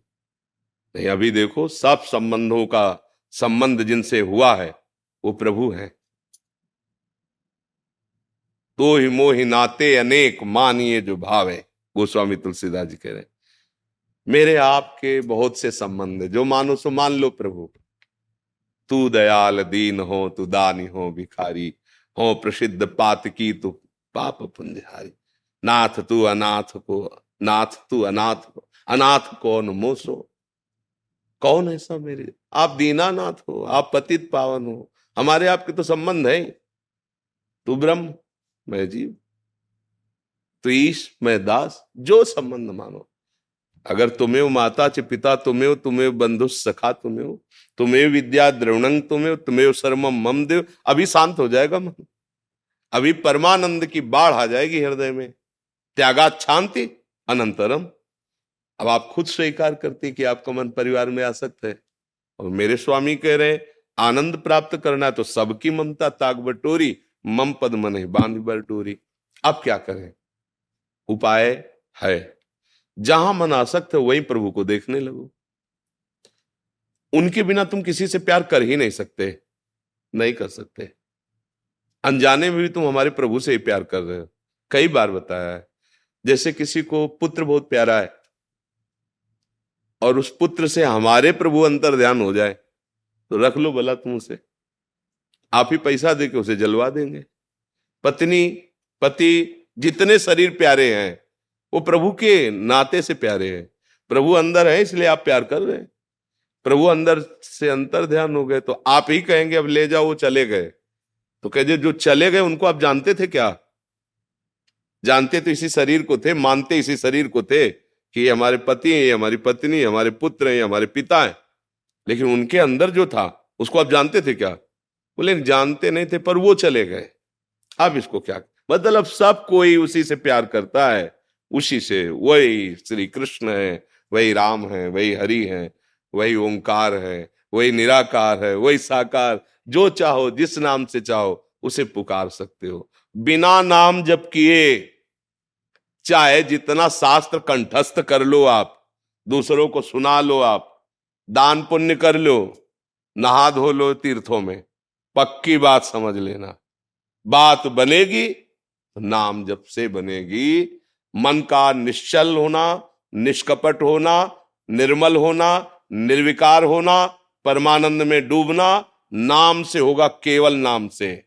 नहीं, अभी देखो, सब संबंधों का संबंध जिनसे हुआ है, वो प्रभु है। तो ही मोहि नाते अनेक मानिए जो भाव है गोस्वामी तुलसीदास जी कह रहे मेरे आपके बहुत से संबंध है, जो मानो सो मान लो प्रभु। तू दयाल दीन हो, तू दानी हो, भिखारी हो, प्रसिद्ध पात की तू पाप पुंजहारी। नाथ तू अनाथ को, नाथ तू अनाथ को, अनाथ कौन मोसो? कौन ऐसा मेरे? आप दीनानाथ हो, आप पतित पावन हो। हमारे आपके तो संबंध है। तू ब्रह्म, मैं जीव। तो ईश, मैं दास, जो संबंध मानो। अगर तुम्हें माता च पिता तुम्हें तुम्हें बंधु सखा तुम्हें तुम्हें विद्या द्रवणंग तुम्हें तुम्हें शर्म मम देव। अभी शांत हो जाएगा मन। अभी परमानंद की बाढ़ आ जाएगी हृदय में। त्यागा शांति अनंतरम। अब आप खुद स्वीकार करते कि आपका मन परिवार में आसक्त है। और मेरे स्वामी कह रहे आनंद प्राप्त करना तो सबकी ममता ताक बटोरी मम पद मन बाँध बटोरी अब क्या करें? उपाय है। जहाँ मन आसक्त है, वहीं प्रभु को देखने लगो। उनके बिना तुम किसी से प्यार कर ही नहीं सकते, नहीं कर सकते। अनजाने में भी तुम हमारे प्रभु से ही प्यार कर रहे हो। कई बार बताया है, जैसे किसी को पुत्र बहुत प्यारा है और उस पुत्र से हमारे प्रभु अंतर ध्यान हो जाए तो रख लो भला तुम उसे आप ही पैसा दे के उसे जलवा देंगे। पत्नी, पति जितने शरीर प्यारे हैं, वो प्रभु के नाते से प्यारे हैं। प्रभु अंदर है, इसलिए आप प्यार कर रहे हैं। प्रभु अंदर से अंतर ध्यान हो गए तो आप ही कहेंगे, अब ले जाओ, वो चले गए। तो कहे जो चले गए, उनको आप जानते थे क्या? जानते तो इसी शरीर को थे, मानते इसी शरीर को थे। कि ये हमारे पति हैं, ये हमारी पत्नी हमारे पुत्र हैं हमारे पिता हैं। लेकिन उनके अंदर जो था, उसको आप जानते थे क्या? बोले, जानते नहीं थे, पर वो चले गए। अब इसको क्या? मतलब सब कोई उसी से प्यार करता है, उसी से। वही श्री कृष्ण है, वही राम है, वही हरि है, वही ओंकार है, वही निराकार है, वही साकार। जो चाहो, जिस नाम से चाहो, उसे पुकार सकते हो। बिना नाम जब किए चाहे जितना शास्त्र कंठस्थ कर लो आप, दूसरों को सुना लो आप, दान पुण्य कर लो, नहा धो लो तीर्थों में, पक्की बात समझ लेना। बात बनेगी तो नाम जब से बनेगी, मन का निश्चल होना, निष्कपट होना, निर्मल होना, निर्विकार होना, परमानंद में डूबना, नाम से होगा केवल नाम से।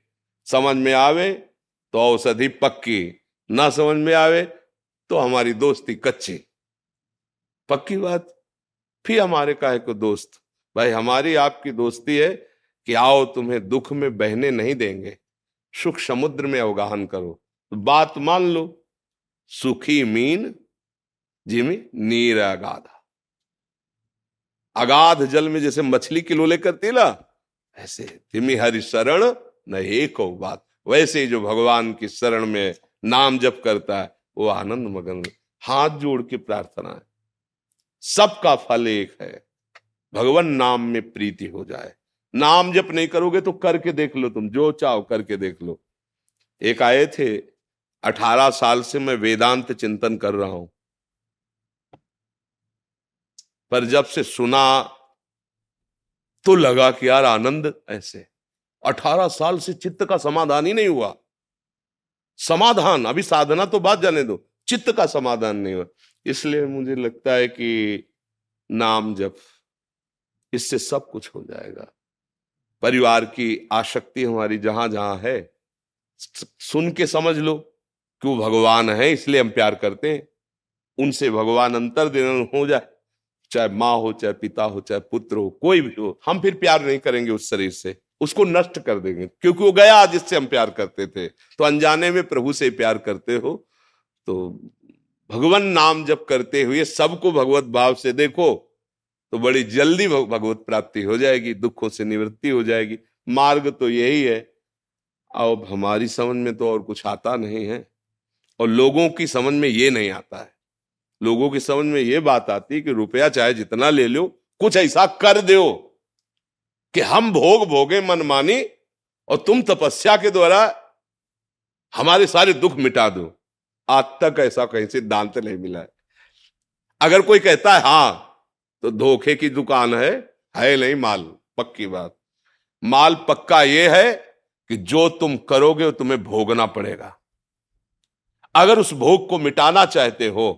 समझ में आवे तो औषधि पक्की, ना समझ में आवे तो हमारी दोस्ती कच्ची। पक्की बात? फिर हमारे काहे को दोस्त? भाई, हमारी आपकी दोस्ती है कि आओ तुम्हें दुख में बहने नहीं देंगे। सुख समुद्र में अवगाहन करो। तो बात मान लो, सुखी मीन, जिमी नीर अगाधा। अगाध जल में जैसे मछली की लोले करती ना, ऐसे तिमी हरि शरण न एक बात। वैसे जो भगवान की शरण में नाम जप करता है वो आनंद मगन, हाथ जोड़ के प्रार्थना है। सबका फल एक है। भगवान नाम में प्रीति हो जाए। नाम जप नहीं करोगे तो करके देख लो तुम, जो चाहो करके देख लो। एक आए थे, अठारह साल से मैं वेदांत चिंतन कर रहा हूँ। पर जब से सुना तो लगा कि यार आनंद ऐसे। अठारह साल से चित्त का समाधान ही नहीं हुआ। समाधान, अभी साधना तो बात जाने दो, चित्त का समाधान नहीं हुआ इसलिए मुझे लगता है कि नाम जब इससे सब कुछ हो जाएगा। परिवार की आसक्ति हमारी जहाँ जहाँ है सुन के समझ लो कि वो भगवान है, इसलिए हम प्यार करते हैं। उनसे भगवान अंतर दिन हो जाए, चाहे माँ हो, चाहे पिता हो, चाहे पुत्र हो, कोई भी हो, हम फिर प्यार नहीं करेंगे उस शरीर से। उसको नष्ट कर देंगे। क्योंकि वो गया जिससे हम प्यार करते थे। तो अनजाने में प्रभु से प्यार करते हो तो भगवान नाम जब करते हुए सबको भगवत भाव से देखो तो बड़ी जल्दी भगवत प्राप्ति हो जाएगी, दुखों से निवृत्ति हो जाएगी। मार्ग तो यही है। अब हमारी समझ में तो और कुछ आता नहीं है। और लोगों की समझ में ये नहीं आता है। लोगों की समझ में ये बात आती है कि रुपया चाहे जितना ले लो, कुछ ऐसा कर दो। कि हम भोग भोगे मनमानी और तुम तपस्या के द्वारा हमारे सारे दुख मिटा दो। आज तक ऐसा कहीं सिद्धांत नहीं मिला है। अगर कोई कहता है, हाँ तो धोखे की दुकान है है नहीं माल, पक्की बात। माल पक्का यह है कि जो तुम करोगे वो तुम्हें भोगना पड़ेगा। अगर उस भोग को मिटाना चाहते हो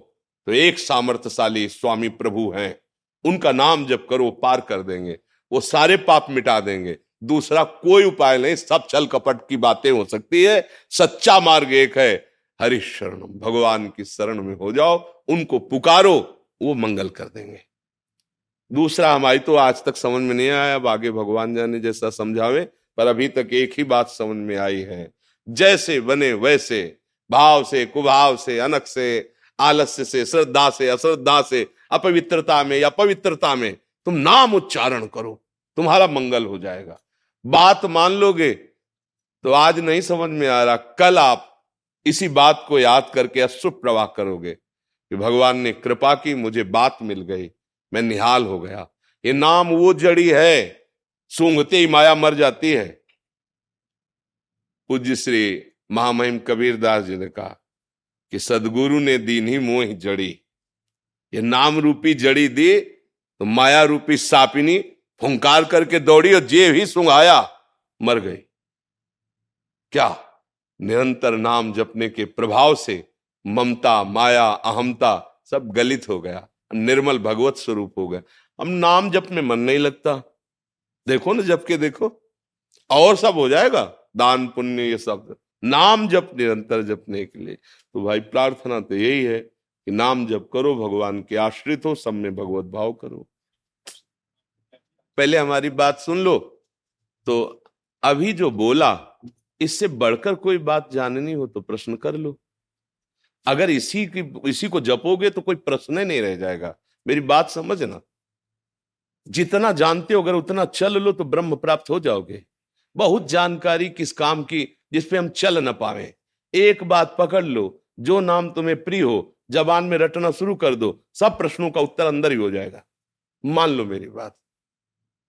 तो एक सामर्थ्यशाली स्वामी प्रभु हैं। उनका नाम जब करो पार कर देंगे। वो सारे पाप मिटा देंगे। दूसरा कोई उपाय नहीं, सब छल कपट की बातें हो सकती है, सच्चा मार्ग एक है। हरिशरण, भगवान की शरण में हो जाओ, उनको पुकारो, वो मंगल कर देंगे। दूसरा, हमारी तो आज तक समझ में नहीं आया, अब आगे भगवान जाने जैसा समझावे, पर अभी तक एक ही बात समझ में आई है। जैसे बने वैसे, भाव से, कुभाव से अनक से, आलस्य से, श्रद्धा से, अश्रद्धा से, अपवित्रता में या पवित्रता में तुम नाम उच्चारण करो, तुम्हारा मंगल हो जाएगा। बात मान लोगे? तो आज नहीं समझ में आ रहा, कल आप इसी बात को याद करके अशुभ प्रवाह करोगे कि भगवान ने कृपा की, मुझे बात मिल गई, मैं निहाल हो गया। ये नाम वो जड़ी है, सूंघते ही माया मर जाती है। पूज्य श्री महामहिम कबीर दास जी ने कहा कि सदगुरु ने दी नहीं मोह जड़ी। ये नाम रूपी जड़ी दी तो माया रूपी सापिनी फुंकार करके दौड़ी और जे ही सुंघाया, मर गई। क्या निरंतर नाम जपने के प्रभाव से ममता, माया अहमता सब गलित हो गया, निर्मल भगवत स्वरूप हो गया। हम नाम जप में मन नहीं लगता। देखो ना, जप के देखो। और सब हो जाएगा, दान, पुण्य, ये सब। नाम जप निरंतर जपने के लिए। तो भाई प्रार्थना तो यही है कि नाम जप करो, भगवान के आश्रित हो, सब में भगवत भाव करो। पहले हमारी बात सुन लो। तो अभी जो बोला, इससे बढ़कर कोई बात जाननी हो तो प्रश्न कर लो। अगर इसी की, इसी को जपोगे तो कोई प्रश्न नहीं रह जाएगा। मेरी बात समझना जितना जानते हो, अगर उतना चल लो तो ब्रह्म प्राप्त हो जाओगे। बहुत जानकारी किस काम की जिसपे हम चल ना पावे। एक बात पकड़ लो, जो नाम तुम्हें प्रिय हो जबान में रटना शुरू कर दो, सब प्रश्नों का उत्तर अंदर ही हो जाएगा। मान लो मेरी बात।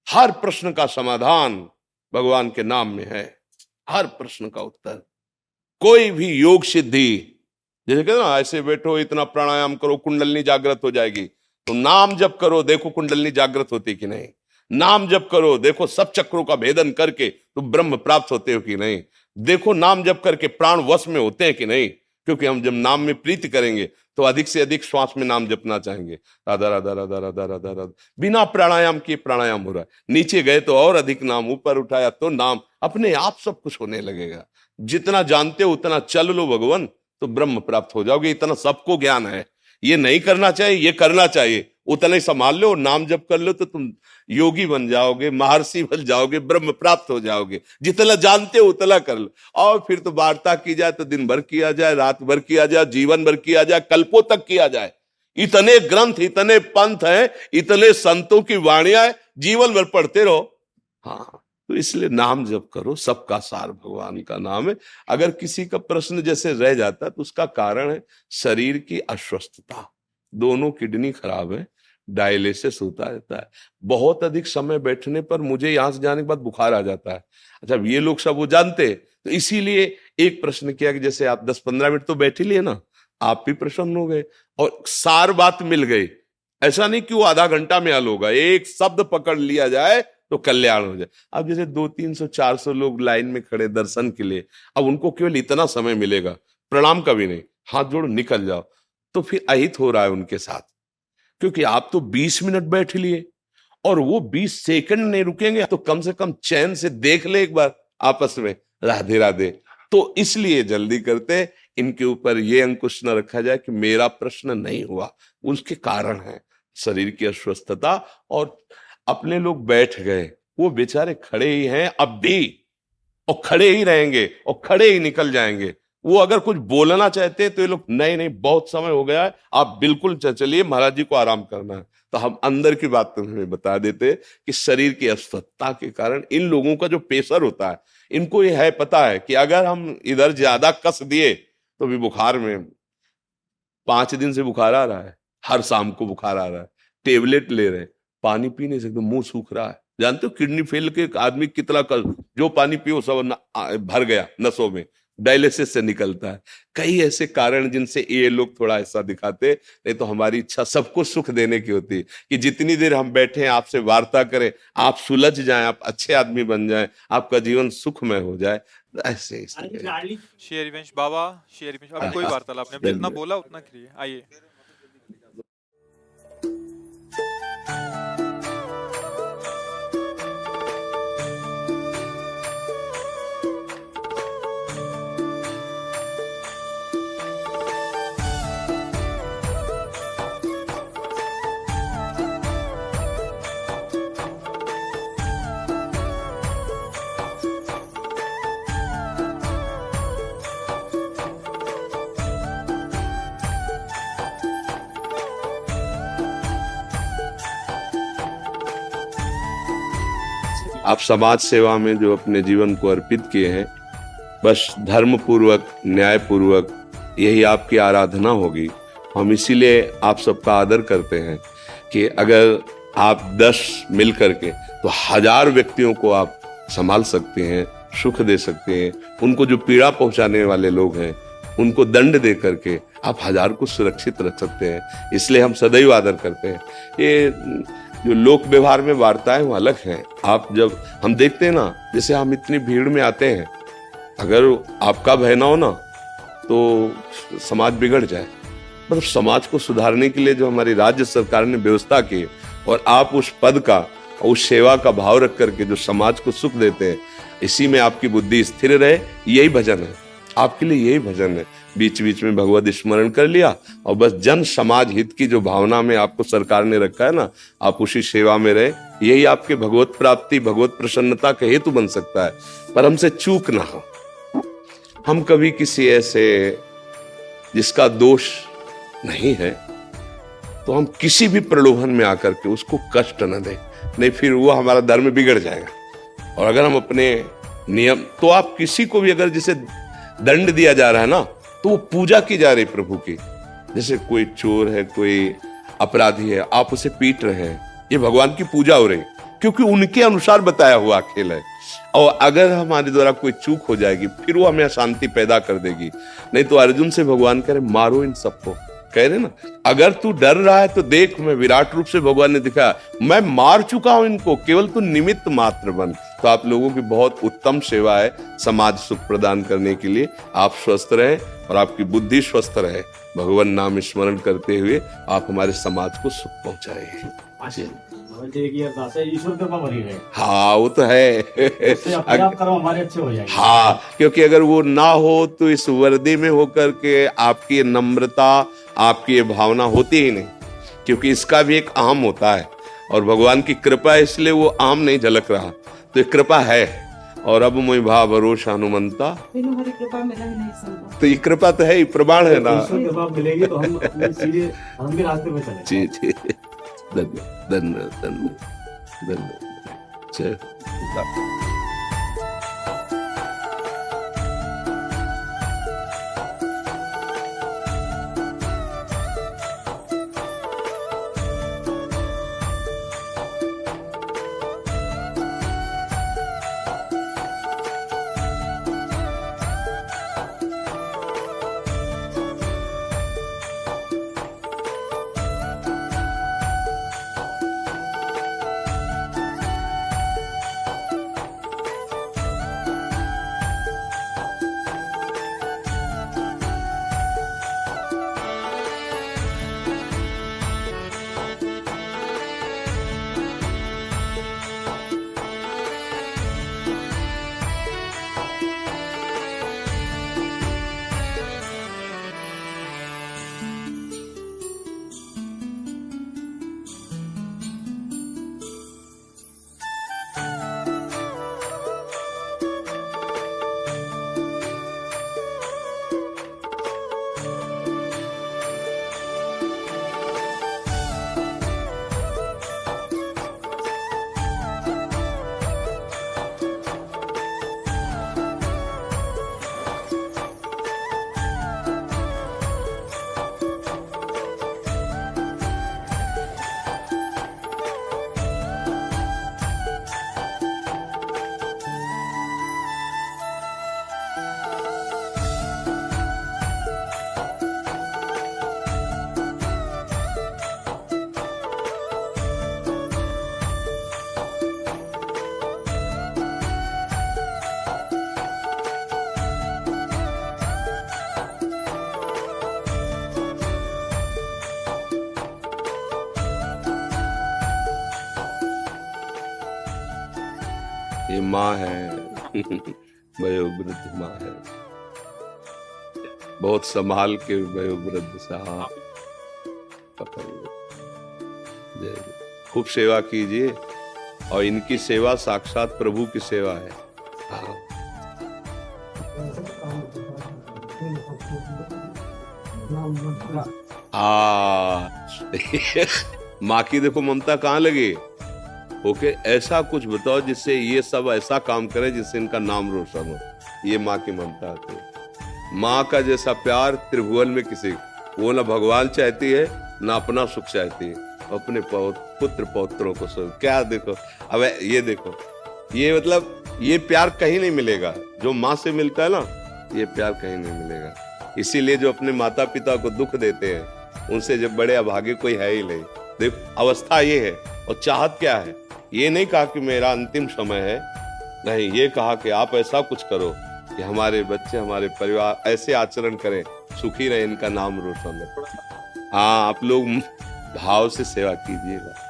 हर प्रश्न का समाधान भगवान के नाम में है। हर प्रश्न का उत्तर। कोई भी योग सिद्धि, जैसे कहते ना, ऐसे बैठो, इतना प्राणायाम करो, कुंडलनी जागृत हो जाएगी। तो नाम जब करो, देखो कुंडलनी जागृत होती कि नहीं। नाम जब करो, देखो सब चक्रों का भेदन करके तो ब्रह्म प्राप्त होते हो कि नहीं। देखो नाम जब करके प्राण वश में होते हैं कि नहीं, क्योंकि हम जब नाम में प्रीति करेंगे तो अधिक से अधिक श्वास में नाम जपना चाहेंगे। राधा राधा राधा राधा राधा राधा। बिना प्राणायाम के प्राणायाम हो रहा है। नीचे गए तो और अधिक नाम, ऊपर उठाया तो नाम। अपने आप सब कुछ होने लगेगा। जितना जानते हो, उतना चल लो भगवान तो ब्रह्म प्राप्त हो जाओगे। इतना सबको ज्ञान है। ये नहीं करना चाहिए, ये करना चाहिए। उतना ही संभाल लो, नाम जप कर लो तो तुम योगी बन जाओगे, महर्षि बन जाओगे, ब्रह्म प्राप्त हो जाओगे। जितना जानते हो उतना कर लो। और फिर तो वार्ता की जाए तो दिन भर किया जाए, रात भर किया जाए, जीवन भर किया जाए, कल्पों तक किया जाए। इतने ग्रंथ, इतने पंथ हैं, इतने संतों की वाणियाँ जीवन भर पढ़ते रहो। हाँ तो इसलिए नाम जप करो, सबका सार भगवान का नाम है। अगर किसी का प्रश्न जैसे रह जाता है तो उसका कारण है शरीर की अस्वस्थता। दोनों किडनी खराब है डायलिसिस होता रहता है। बहुत अधिक समय बैठने पर मुझे यहाँ से जाने के बाद बुखार आ जाता है। अच्छा ये लोग सब वो जानते तो इसीलिए एक प्रश्न किया कि जैसे आप दस पंद्रह मिनट तो बैठ ही लिए ना, आप भी प्रसन्न हो गए और सार बात मिल गई। ऐसा नहीं कि वो आधा घंटा में हल होगा, एक शब्द पकड़ लिया जाए तो कल्याण हो जाए। अब जैसे दो तीन सौ, चार सौ लोग लाइन में खड़े दर्शन के लिए, अब उनको केवल इतना समय मिलेगा, प्रणाम कभी नहीं, हाथ जोड़ निकल जाओ। तो फिर अहित हो रहा है उनके साथ। क्योंकि आप तो 20 मिनट बैठ लिए और वो 20 सेकंड नहीं रुकेंगे तो कम से कम चैन से देख ले एक बार आपस में। राधे राधे। तो इसलिए जल्दी करते इनके ऊपर ये अंकुश न रखा जाए कि मेरा प्रश्न नहीं हुआ, उसके कारण है शरीर की अस्वस्थता और अपने लोग बैठ गए। वो बेचारे खड़े ही हैं, अब भी, और खड़े ही रहेंगे, और खड़े ही निकल जाएँगे। वो अगर कुछ बोलना चाहते तो ये लोग, नहीं नहीं, बहुत समय हो गया है, आप बिल्कुल चलिए, महाराज जी को आराम करना है। तो हम अंदर की बात तुम्हें बता देते कि शरीर की अस्वस्थता के कारण इन लोगों का जो प्रेशर होता है, इनको ये है पता है कि अगर हम इधर ज़्यादा कस दिए तो भी बुखार में पाँच दिन से बुखार आ रहा है, हर शाम को बुखार आ रहा है, टेबलेट ले रहे पानी पीने से सकते मुँह सूख रहा है। जानते हो किडनी फेल के आदमी कितना कर जो पानी पियो सब भर गया नसों में डायलिसिस से निकलता है। कई ऐसे कारण जिनसे ये लोग थोड़ा ऐसा दिखाते नहीं तो हमारी इच्छा सबको सुख देने की होती है कि जितनी देर हम बैठे आपसे वार्ता करें आप सुलझ जाएँ आप अच्छे आदमी बन जाएँ आपका जीवन सुखमय हो जाए ऐसे शेयरवंश बाबा शेयरिवंश अब कोई वार्तालाप नहीं जितना बोला उतना करिए आइए। आप समाज सेवा में जो अपने जीवन को अर्पित किए हैं, बस धर्म पूर्वक न्याय पूर्वक यही आपकी आराधना होगी। हम इसीलिए आप सबका आदर करते हैं कि अगर आप दस मिल करके तो हज़ार व्यक्तियों को आप संभाल सकते हैं, सुख दे सकते हैं। उनको जो पीड़ा पहुँचाने वाले लोग हैं, उनको दंड दे करके आप हज़ार को सुरक्षित रख सकते हैं। इसलिए हम सदैव आदर करते हैं। ये जो लोक व्यवहार में वार्ताएँ वो अलग हैं। आप जब हम देखते हैं ना, जैसे हम इतनी भीड़ में आते हैं, अगर आपका भय ना हो ना तो समाज बिगड़ जाए। मतलब समाज को सुधारने के लिए जो हमारी राज्य सरकार ने व्यवस्था की और आप उस पद का और उस सेवा का भाव रख करके जो समाज को सुख देते हैं, इसी में आपकी बुद्धि स्थिर रहे, यही भजन है। आपके लिए यही भजन है। बीच बीच में भगवत स्मरण कर लिया और बस जन समाज हित की जो भावना में आपको सरकार ने रखा है ना, आप उसी सेवा में रहे। यही आपके भगवत प्राप्ति, भगवत प्रसन्नता का हेतु बन सकता है। पर हमसे चूक ना हो। हम कभी किसी ऐसे जिसका दोष नहीं है तो हम किसी भी प्रलोभन में आकर के उसको कष्ट न दें। नहीं, फिर वो हमारा धर्म बिगड़ जाएगा। और अगर हम अपने नियम तो आप किसी को भी अगर जिसे दंड दिया जा रहा है ना तो वो पूजा की जा रही प्रभु की। जैसे कोई चोर है, कोई अपराधी है, आप उसे पीट रहे हैं, ये भगवान की पूजा हो रही, क्योंकि उनके अनुसार बताया हुआ खेल है। और अगर हमारे द्वारा कोई चूक हो जाएगी, फिर वो हमें शांति पैदा कर देगी। नहीं तो अर्जुन से भगवान कह रहे, मारो इन सबको। कह रहे ना, अगर तू डर रहा है तो देख, मैं विराट रूप से भगवान ने दिखा मैं मार चुका हूँ इनको, केवल तू निमित्त मात्र बन। तो आप लोगों की बहुत उत्तम सेवा है समाज सुख प्रदान करने के लिए। आप स्वस्थ रहे और आपकी बुद्धि स्वस्थ रहे। भगवान नाम स्मरण करते हुए आप हमारे समाज को सुख पहुँचाए। रहे। हाँ वो तो है। अच्छे हो जाएँगे। हाँ क्योंकि अगर वो ना हो तो इस वर्दी में होकर के आपकी नम्रता आपकी ये भावना होती ही नहीं क्योंकि इसका भी एक आम होता है। और भगवान की कृपा है इसलिए वो आम नहीं झलक रहा। तो ये कृपा है। और अब मुई भाव भरोसा हनुमंता। हमारी कृपा मिला नहीं संभव। तो ये कृपा तो है ही प्रमाण है ना। मिलेगी तो हम अपने हम भी रास्ते पे चले। जी जी। धन्यवाद धन्यवाद धन्यवाद धन्यवाद जय ये माँ है। वयोवृद्ध माँ है। बहुत संभाल के वयोवृद्ध साहब। खूब सेवा कीजिए और इनकी सेवा साक्षात प्रभु की सेवा है। हाँ। आ *laughs* माँ की देखो ममता कहाँ लगी? ओके, ऐसा कुछ बताओ जिससे ये सब ऐसा काम करे जिससे इनका नाम रोशन हो। ये माँ की ममता आती है। माँ का जैसा प्यार त्रिभुवन में किसी वो ना भगवान चाहती है, ना अपना सुख चाहती है। अपने पुत्र पौत्रों को सुख। क्या देखो, अब ये देखो। ये मतलब ये प्यार कहीं नहीं मिलेगा। जो माँ से मिलता है ना, ये प्यार कहीं नहीं मिलेगा। इसीलिए जो अपने माता पिता को दुख देते हैं, उनसे जब बड़े अभागे कोई है ही नहीं। देखो, अवस्था ये है, और चाहत क्या है? ये नहीं कहा कि मेरा अंतिम समय है। नहीं, ये कहा कि आप ऐसा कुछ करो कि हमारे बच्चे, हमारे परिवार ऐसे आचरण करें, सुखी रहे, इनका नाम रोशन हो। आप लोग भाव से सेवा कीजिएगा।